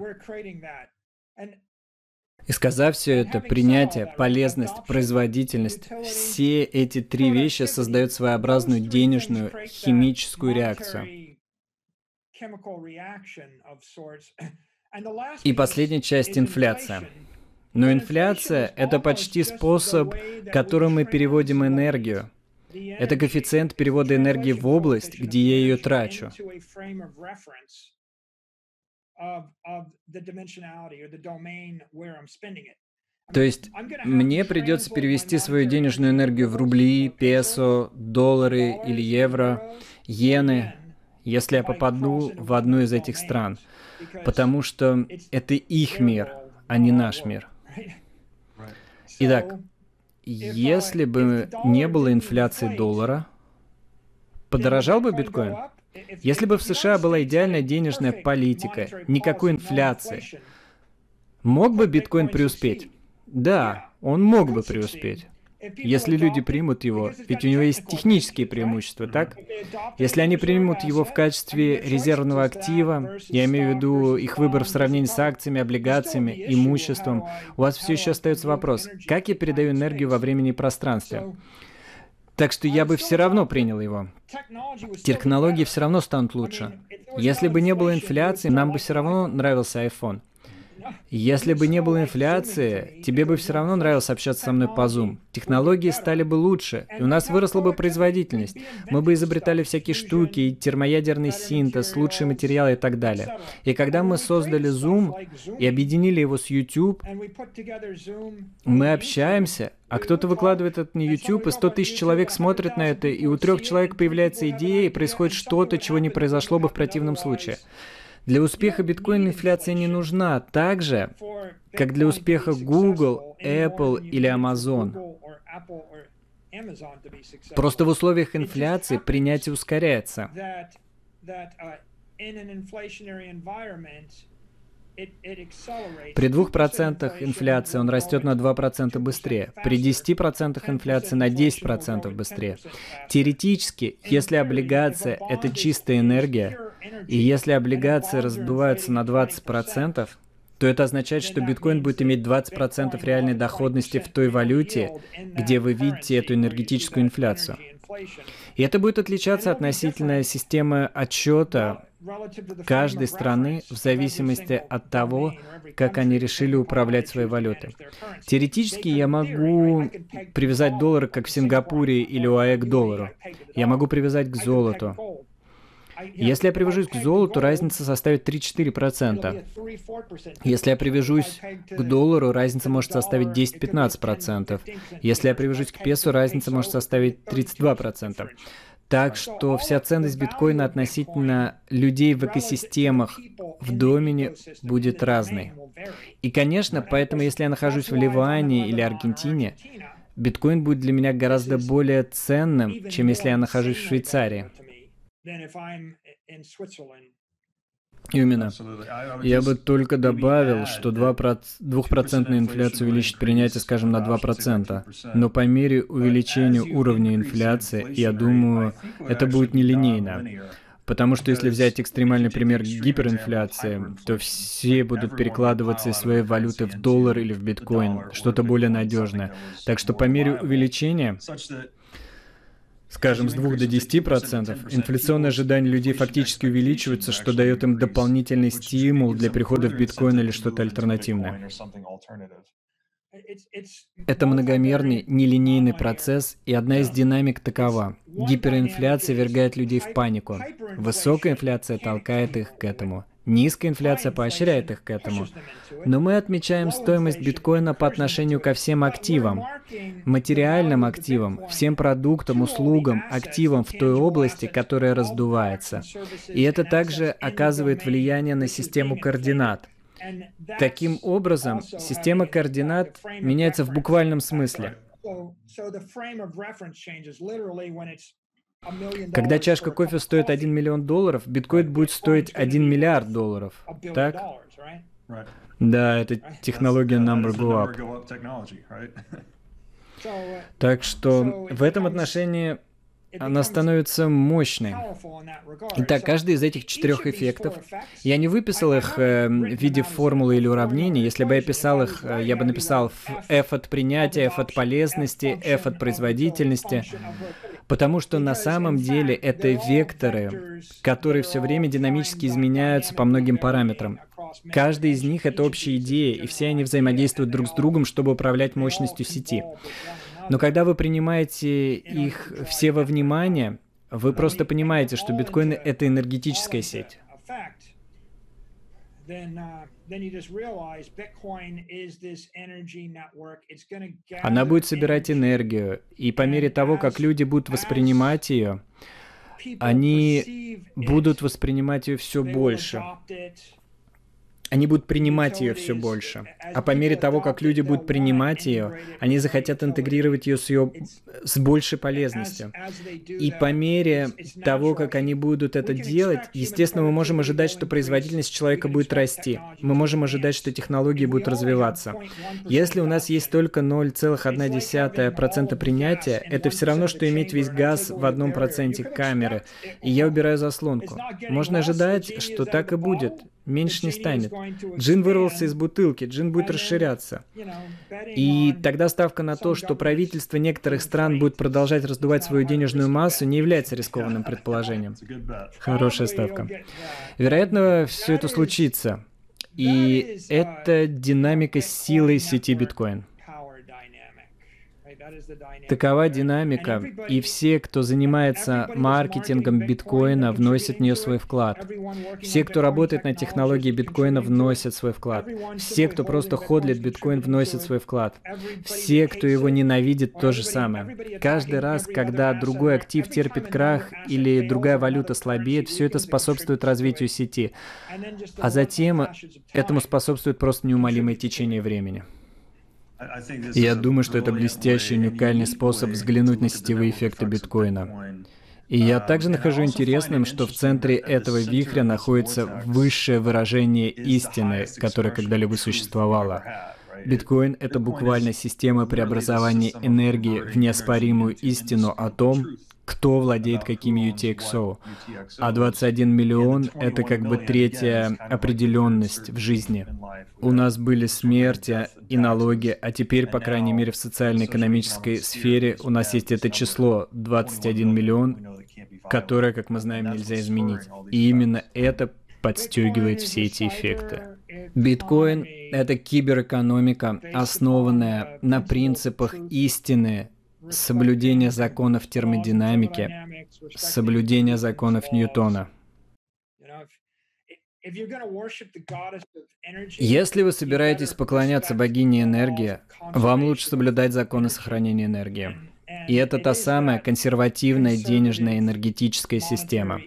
S1: И сказав все это, принятие, полезность, производительность, все эти три вещи создают своеобразную денежную химическую реакцию. И последняя часть – инфляция. Но инфляция – это почти способ, которым мы переводим энергию. Это коэффициент перевода энергии в область, где я ее трачу. То есть мне придется перевести свою денежную энергию в рубли, песо, доллары или евро, иены, если я попаду в одну из этих стран, потому что это их мир, а не наш мир. Итак, если бы не было инфляции доллара, подорожал бы биткоин? Если бы в США была идеальная денежная политика, никакой инфляции, мог бы биткоин преуспеть? Да, он мог бы преуспеть. Если люди примут его, ведь у него есть технические преимущества, так? Если они примут его в качестве резервного актива, я имею в виду их выбор в сравнении с акциями, облигациями, имуществом, у вас все еще остается вопрос, как я передаю энергию во времени и пространстве? Так что я бы все равно принял его. Технологии все равно станут лучше. Если бы не было инфляции, нам бы все равно нравился iPhone. Если бы не было инфляции, тебе бы все равно нравилось общаться со мной по Zoom. Технологии стали бы лучше, и у нас выросла бы производительность. Мы бы изобретали всякие штуки, термоядерный синтез, лучшие материалы и так далее. И когда мы создали Zoom и объединили его с YouTube, мы общаемся, а кто-то выкладывает это на YouTube, и 100 тысяч человек смотрят на это, и у трех человек появляется идея, и происходит что-то, чего не произошло бы в противном случае. Для успеха биткоин инфляция не нужна так же, как для успеха Google, Apple или Amazon. Просто в условиях инфляции принятие ускоряется. При 2% инфляции он растет на 2% быстрее. При 10% инфляции на 10% быстрее. Теоретически, если облигация – это чистая энергия, и если облигации раздуваются на 20%, то это означает, что биткоин будет иметь 20% реальной доходности в той валюте, где вы видите эту энергетическую инфляцию. И это будет отличаться относительно системы отчета каждой страны в зависимости от того, как они решили управлять своей валютой. Теоретически я могу привязать доллары, как в Сингапуре или ОАЭ к доллару. Я могу привязать к золоту. Если я привяжусь к золоту, разница составит 3-4%. Если я привяжусь к доллару, разница может составить 10-15%. Если я привяжусь к песу, разница может составить 32%. Так что вся ценность биткоина относительно людей в экосистемах в домене будет разной. И, конечно, поэтому если я нахожусь в Ливане или Аргентине, биткоин будет для меня гораздо более ценным, чем если я нахожусь в Швейцарии. Именно. Я бы только добавил, что 2% инфляция увеличит принятие, скажем, на 2%. Но по мере увеличения уровня инфляции, я думаю, это будет нелинейно. Потому что если взять экстремальный пример гиперинфляции, то все будут перекладываться из своей валюты в доллар или в биткоин, что-то более надежное. Так что по мере увеличения скажем, с 2 до 10 процентов, инфляционные ожидания людей фактически увеличиваются, что дает им дополнительный стимул для перехода в биткоин или что-то альтернативное. Это многомерный, нелинейный процесс, и одна из динамик такова. Гиперинфляция вергает людей в панику. Высокая инфляция толкает их к этому. Низкая инфляция поощряет их к этому. Но мы отмечаем стоимость биткоина по отношению ко всем активам, материальным активам, всем продуктам, услугам, активам в той области, которая раздувается. И это также оказывает влияние на систему координат. Таким образом, система координат меняется в буквальном смысле. Когда чашка кофе стоит 1 миллион долларов, биткоин будет стоить 1 миллиард долларов. Так? Да, это технология number go up. Так что в этом отношении она становится мощной. Итак, каждый из этих четырех эффектов, я не выписал их э, в виде формулы или уравнений. Если бы я писал их, э, я бы написал F от принятия, F от полезности, F от производительности. Потому что на самом деле это векторы, которые все время динамически изменяются по многим параметрам. Каждый из них — это общая идея, и все они взаимодействуют друг с другом, чтобы управлять мощностью сети. Но когда вы принимаете их все во внимание, вы просто понимаете, что биткоин — это энергетическая сеть. Она будет собирать энергию, и по мере того, как люди будут воспринимать ее, они будут воспринимать ее все больше они будут принимать ее все больше. А по мере того, как люди будут принимать ее, они захотят интегрировать ее с, ее, с большей полезностью. И по мере того, как они будут это делать, естественно, мы можем ожидать, что производительность человека будет расти. Мы можем ожидать, что технологии будут развиваться. Если у нас есть только 0,1% принятия, это все равно, что иметь весь газ в одном проценте камеры. И я убираю заслонку. Можно ожидать, что так и будет меньше не станет. Джин вырвался из бутылки, джин будет расширяться. И тогда ставка на то, что правительство некоторых стран будет продолжать раздувать свою денежную массу, не является рискованным предположением. Хорошая ставка. Вероятно, все это случится. И это динамика силы сети биткоин. Такова динамика, и все, кто занимается маркетингом биткоина, вносят в нее свой вклад. Все, кто работает на технологии биткоина, вносят свой вклад. Все, кто просто ходлит биткоин, вносят свой вклад. Все, кто его ненавидит, то же самое. Каждый раз, когда другой актив терпит крах или другая валюта слабеет, все это способствует развитию сети. А затем этому способствует просто неумолимое течение времени. Я думаю, что это блестящий, уникальный способ взглянуть на сетевые эффекты биткоина. И я также нахожу интересным, что в центре этого вихря находится высшее выражение истины, которое когда-либо существовало. Биткоин — это буквально система преобразования энергии в неоспоримую истину о том, кто владеет какими UTXO. А 21 миллион — это как бы третья определенность в жизни. У нас были смерти и налоги, а теперь, по крайней мере, в социально-экономической сфере у нас есть это число 21 миллион, которое, как мы знаем, нельзя изменить. И именно это подстегивает все эти эффекты. Биткоин — это киберэкономика, основанная на принципах истины, соблюдение законов термодинамики, соблюдение законов Ньютона. Если вы собираетесь поклоняться богине энергии, вам лучше соблюдать законы сохранения энергии. И это та самая консервативная денежная энергетическая система.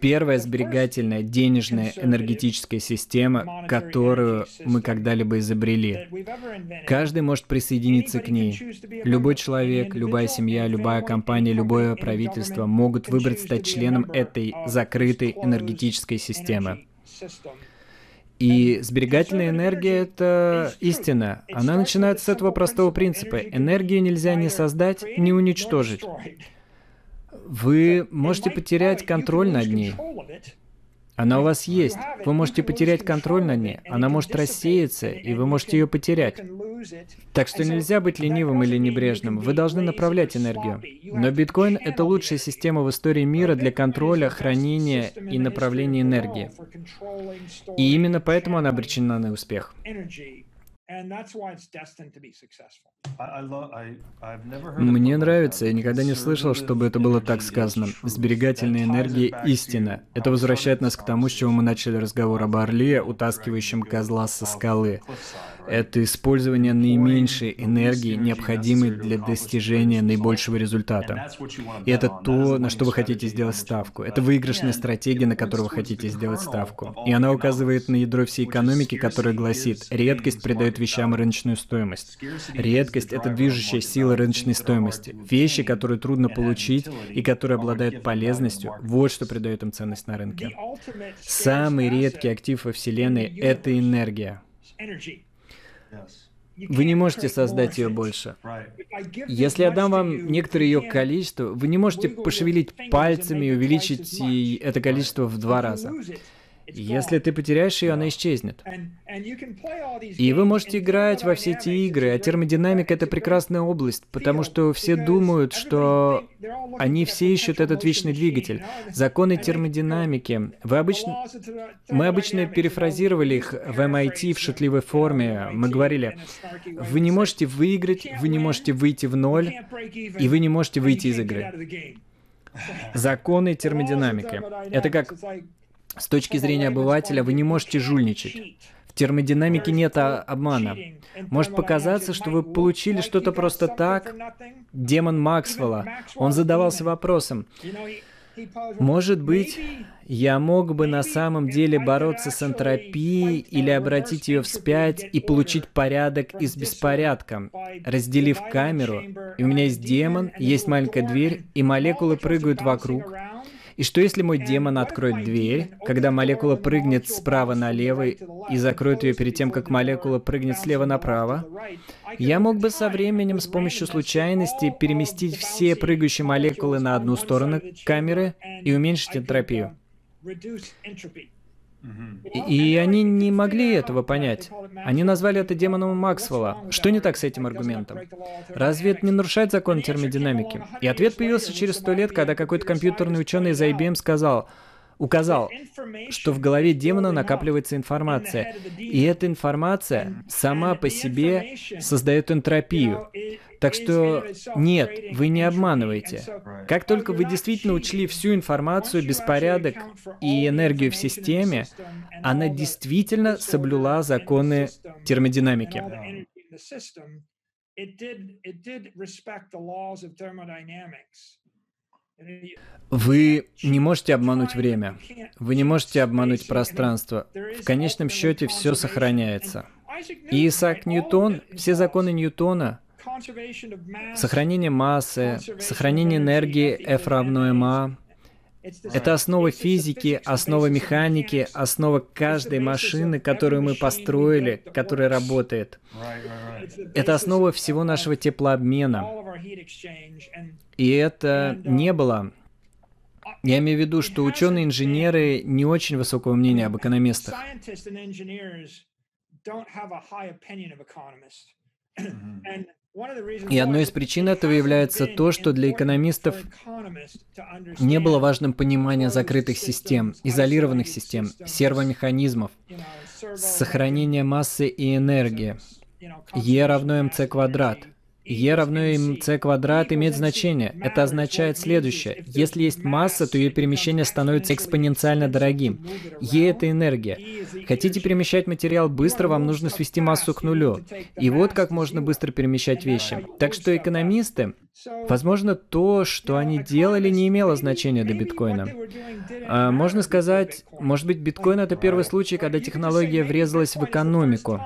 S1: Первая сберегательная денежная энергетическая система, которую мы когда-либо изобрели. Каждый может присоединиться к ней. Любой человек, любая семья, любая компания, любое правительство могут выбрать стать членом этой закрытой энергетической системы. И сберегательная энергия — это истина. Она начинается с этого простого принципа. Энергию нельзя ни создать, ни уничтожить. Вы можете потерять контроль над ней. Она у вас есть. Вы можете потерять контроль над ней. Она может рассеяться, и вы можете ее потерять. Так что нельзя быть ленивым или небрежным. Вы должны направлять энергию. Но биткоин — это лучшая система в истории мира для контроля, хранения и направления энергии. И именно поэтому она обречена на успех. Мне нравится, я никогда не слышал, чтобы это было так сказано. Сберегательная энергия — истина. Это возвращает нас к тому, с чего мы начали разговор об орле, утаскивающем козла со скалы это использование наименьшей энергии, необходимой для достижения наибольшего результата. И это то, на что вы хотите сделать ставку. Это выигрышная стратегия, на которую вы хотите сделать ставку. И она указывает на ядро всей экономики, которая гласит, редкость придает вещам рыночную стоимость. Редкость — это движущая сила рыночной стоимости. Вещи, которые трудно получить и которые обладают полезностью, вот что придает им ценность на рынке. Самый редкий актив во Вселенной — это энергия. Вы не можете создать ее больше. Если я дам вам некоторое ее количество, вы не можете пошевелить пальцами и увеличить это количество в два раза. Если ты потеряешь ее, она исчезнет. И вы можете играть во все эти игры, а термодинамика — это прекрасная область, потому что все думают, что они все ищут этот вечный двигатель. Законы термодинамики. Вы обычно... Мы обычно перефразировали их в MIT в шутливой форме. Мы говорили, вы не можете выиграть, вы не можете выйти в ноль, и вы не можете выйти из игры. Законы термодинамики. Это как с точки зрения обывателя вы не можете жульничать. В термодинамике нет обмана. Может показаться, что вы получили что-то просто так. Демон Максвелла, он задавался вопросом, может быть, я мог бы на самом деле бороться с энтропией или обратить ее вспять и получить порядок из беспорядка, разделив камеру, и у меня есть демон, есть маленькая дверь, и молекулы прыгают вокруг, и что если мой демон откроет дверь, когда молекула прыгнет справа налево и закроет ее перед тем, как молекула прыгнет слева направо? Я мог бы со временем с помощью случайности переместить все прыгающие молекулы на одну сторону камеры и уменьшить энтропию. И они не могли этого понять. Они назвали это демоном Максвелла. Что не так с этим аргументом? Разве это не нарушает закон термодинамики? И ответ появился через сто лет, когда какой-то компьютерный ученый из IBM сказал, указал, что в голове демона накапливается информация, и эта информация сама по себе создает энтропию. Так что нет, вы не обманываете. Как только вы действительно учли всю информацию, беспорядок и энергию в системе, она действительно соблюла законы термодинамики. Вы не можете обмануть время. Вы не можете обмануть пространство. В конечном счете все сохраняется. И Исаак Ньютон, все законы Ньютона, сохранение массы, сохранение энергии F равно ma, это основа физики, основа механики, основа каждой машины, которую мы построили, которая работает. Это основа всего нашего теплообмена. И это не было я имею в виду, что ученые-инженеры не очень высокого мнения об экономистах. И одной из причин этого является то, что для экономистов не было важным понимание закрытых систем, изолированных систем, сервомеханизмов, сохранения массы и энергии. Е равно МЦ квадрат – Е равно mc квадрат имеет значение. Это означает следующее. Если есть масса, то ее перемещение становится экспоненциально дорогим. Е — это энергия. Хотите перемещать материал быстро, вам нужно свести массу к нулю. И вот как можно быстро перемещать вещи. Так что экономисты, возможно, то, что они делали, не имело значения до биткоина. А, можно сказать, может быть, биткоин — это первый случай, когда технология врезалась в экономику.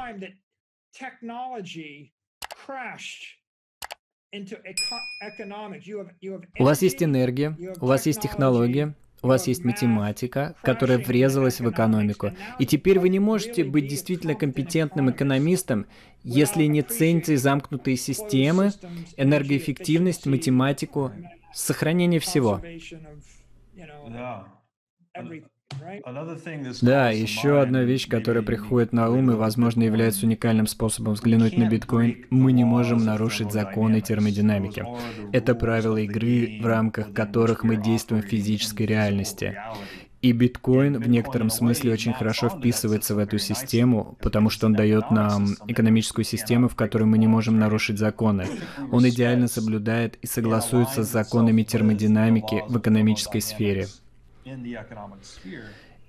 S1: У вас есть энергия, у вас есть технология, у вас есть математика, которая врезалась в экономику. И теперь вы не можете быть действительно компетентным экономистом, если не цените замкнутые системы, энергоэффективность, математику, сохранение всего. Да, еще одна вещь, которая приходит на ум и, возможно, является уникальным способом взглянуть на биткоин, мы не можем нарушить законы термодинамики. Это правила игры, в рамках которых мы действуем в физической реальности. И биткоин в некотором смысле очень хорошо вписывается в эту систему, потому что он дает нам экономическую систему, в которой мы не можем нарушить законы. Он идеально соблюдает и согласуется с законами термодинамики в экономической сфере.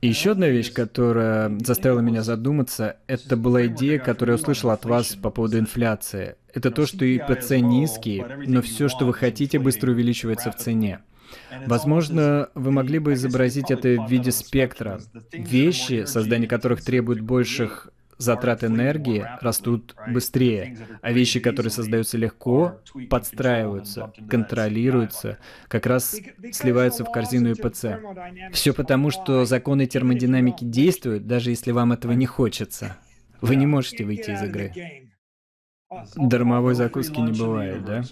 S1: И еще одна вещь, которая заставила меня задуматься, это была идея, которую я услышал от вас по поводу инфляции. Это то, что ИПЦ низкий, но все, что вы хотите, быстро увеличивается в цене. Возможно, вы могли бы изобразить это в виде спектра. Вещи, создание которых требует больших затрат энергии растут быстрее, а вещи, которые создаются легко, подстраиваются, контролируются, как раз сливаются в корзину ИПЦ. Все потому, что законы термодинамики действуют, даже если вам этого не хочется. Вы не можете выйти из игры. Дармовой закуски не бывает, да?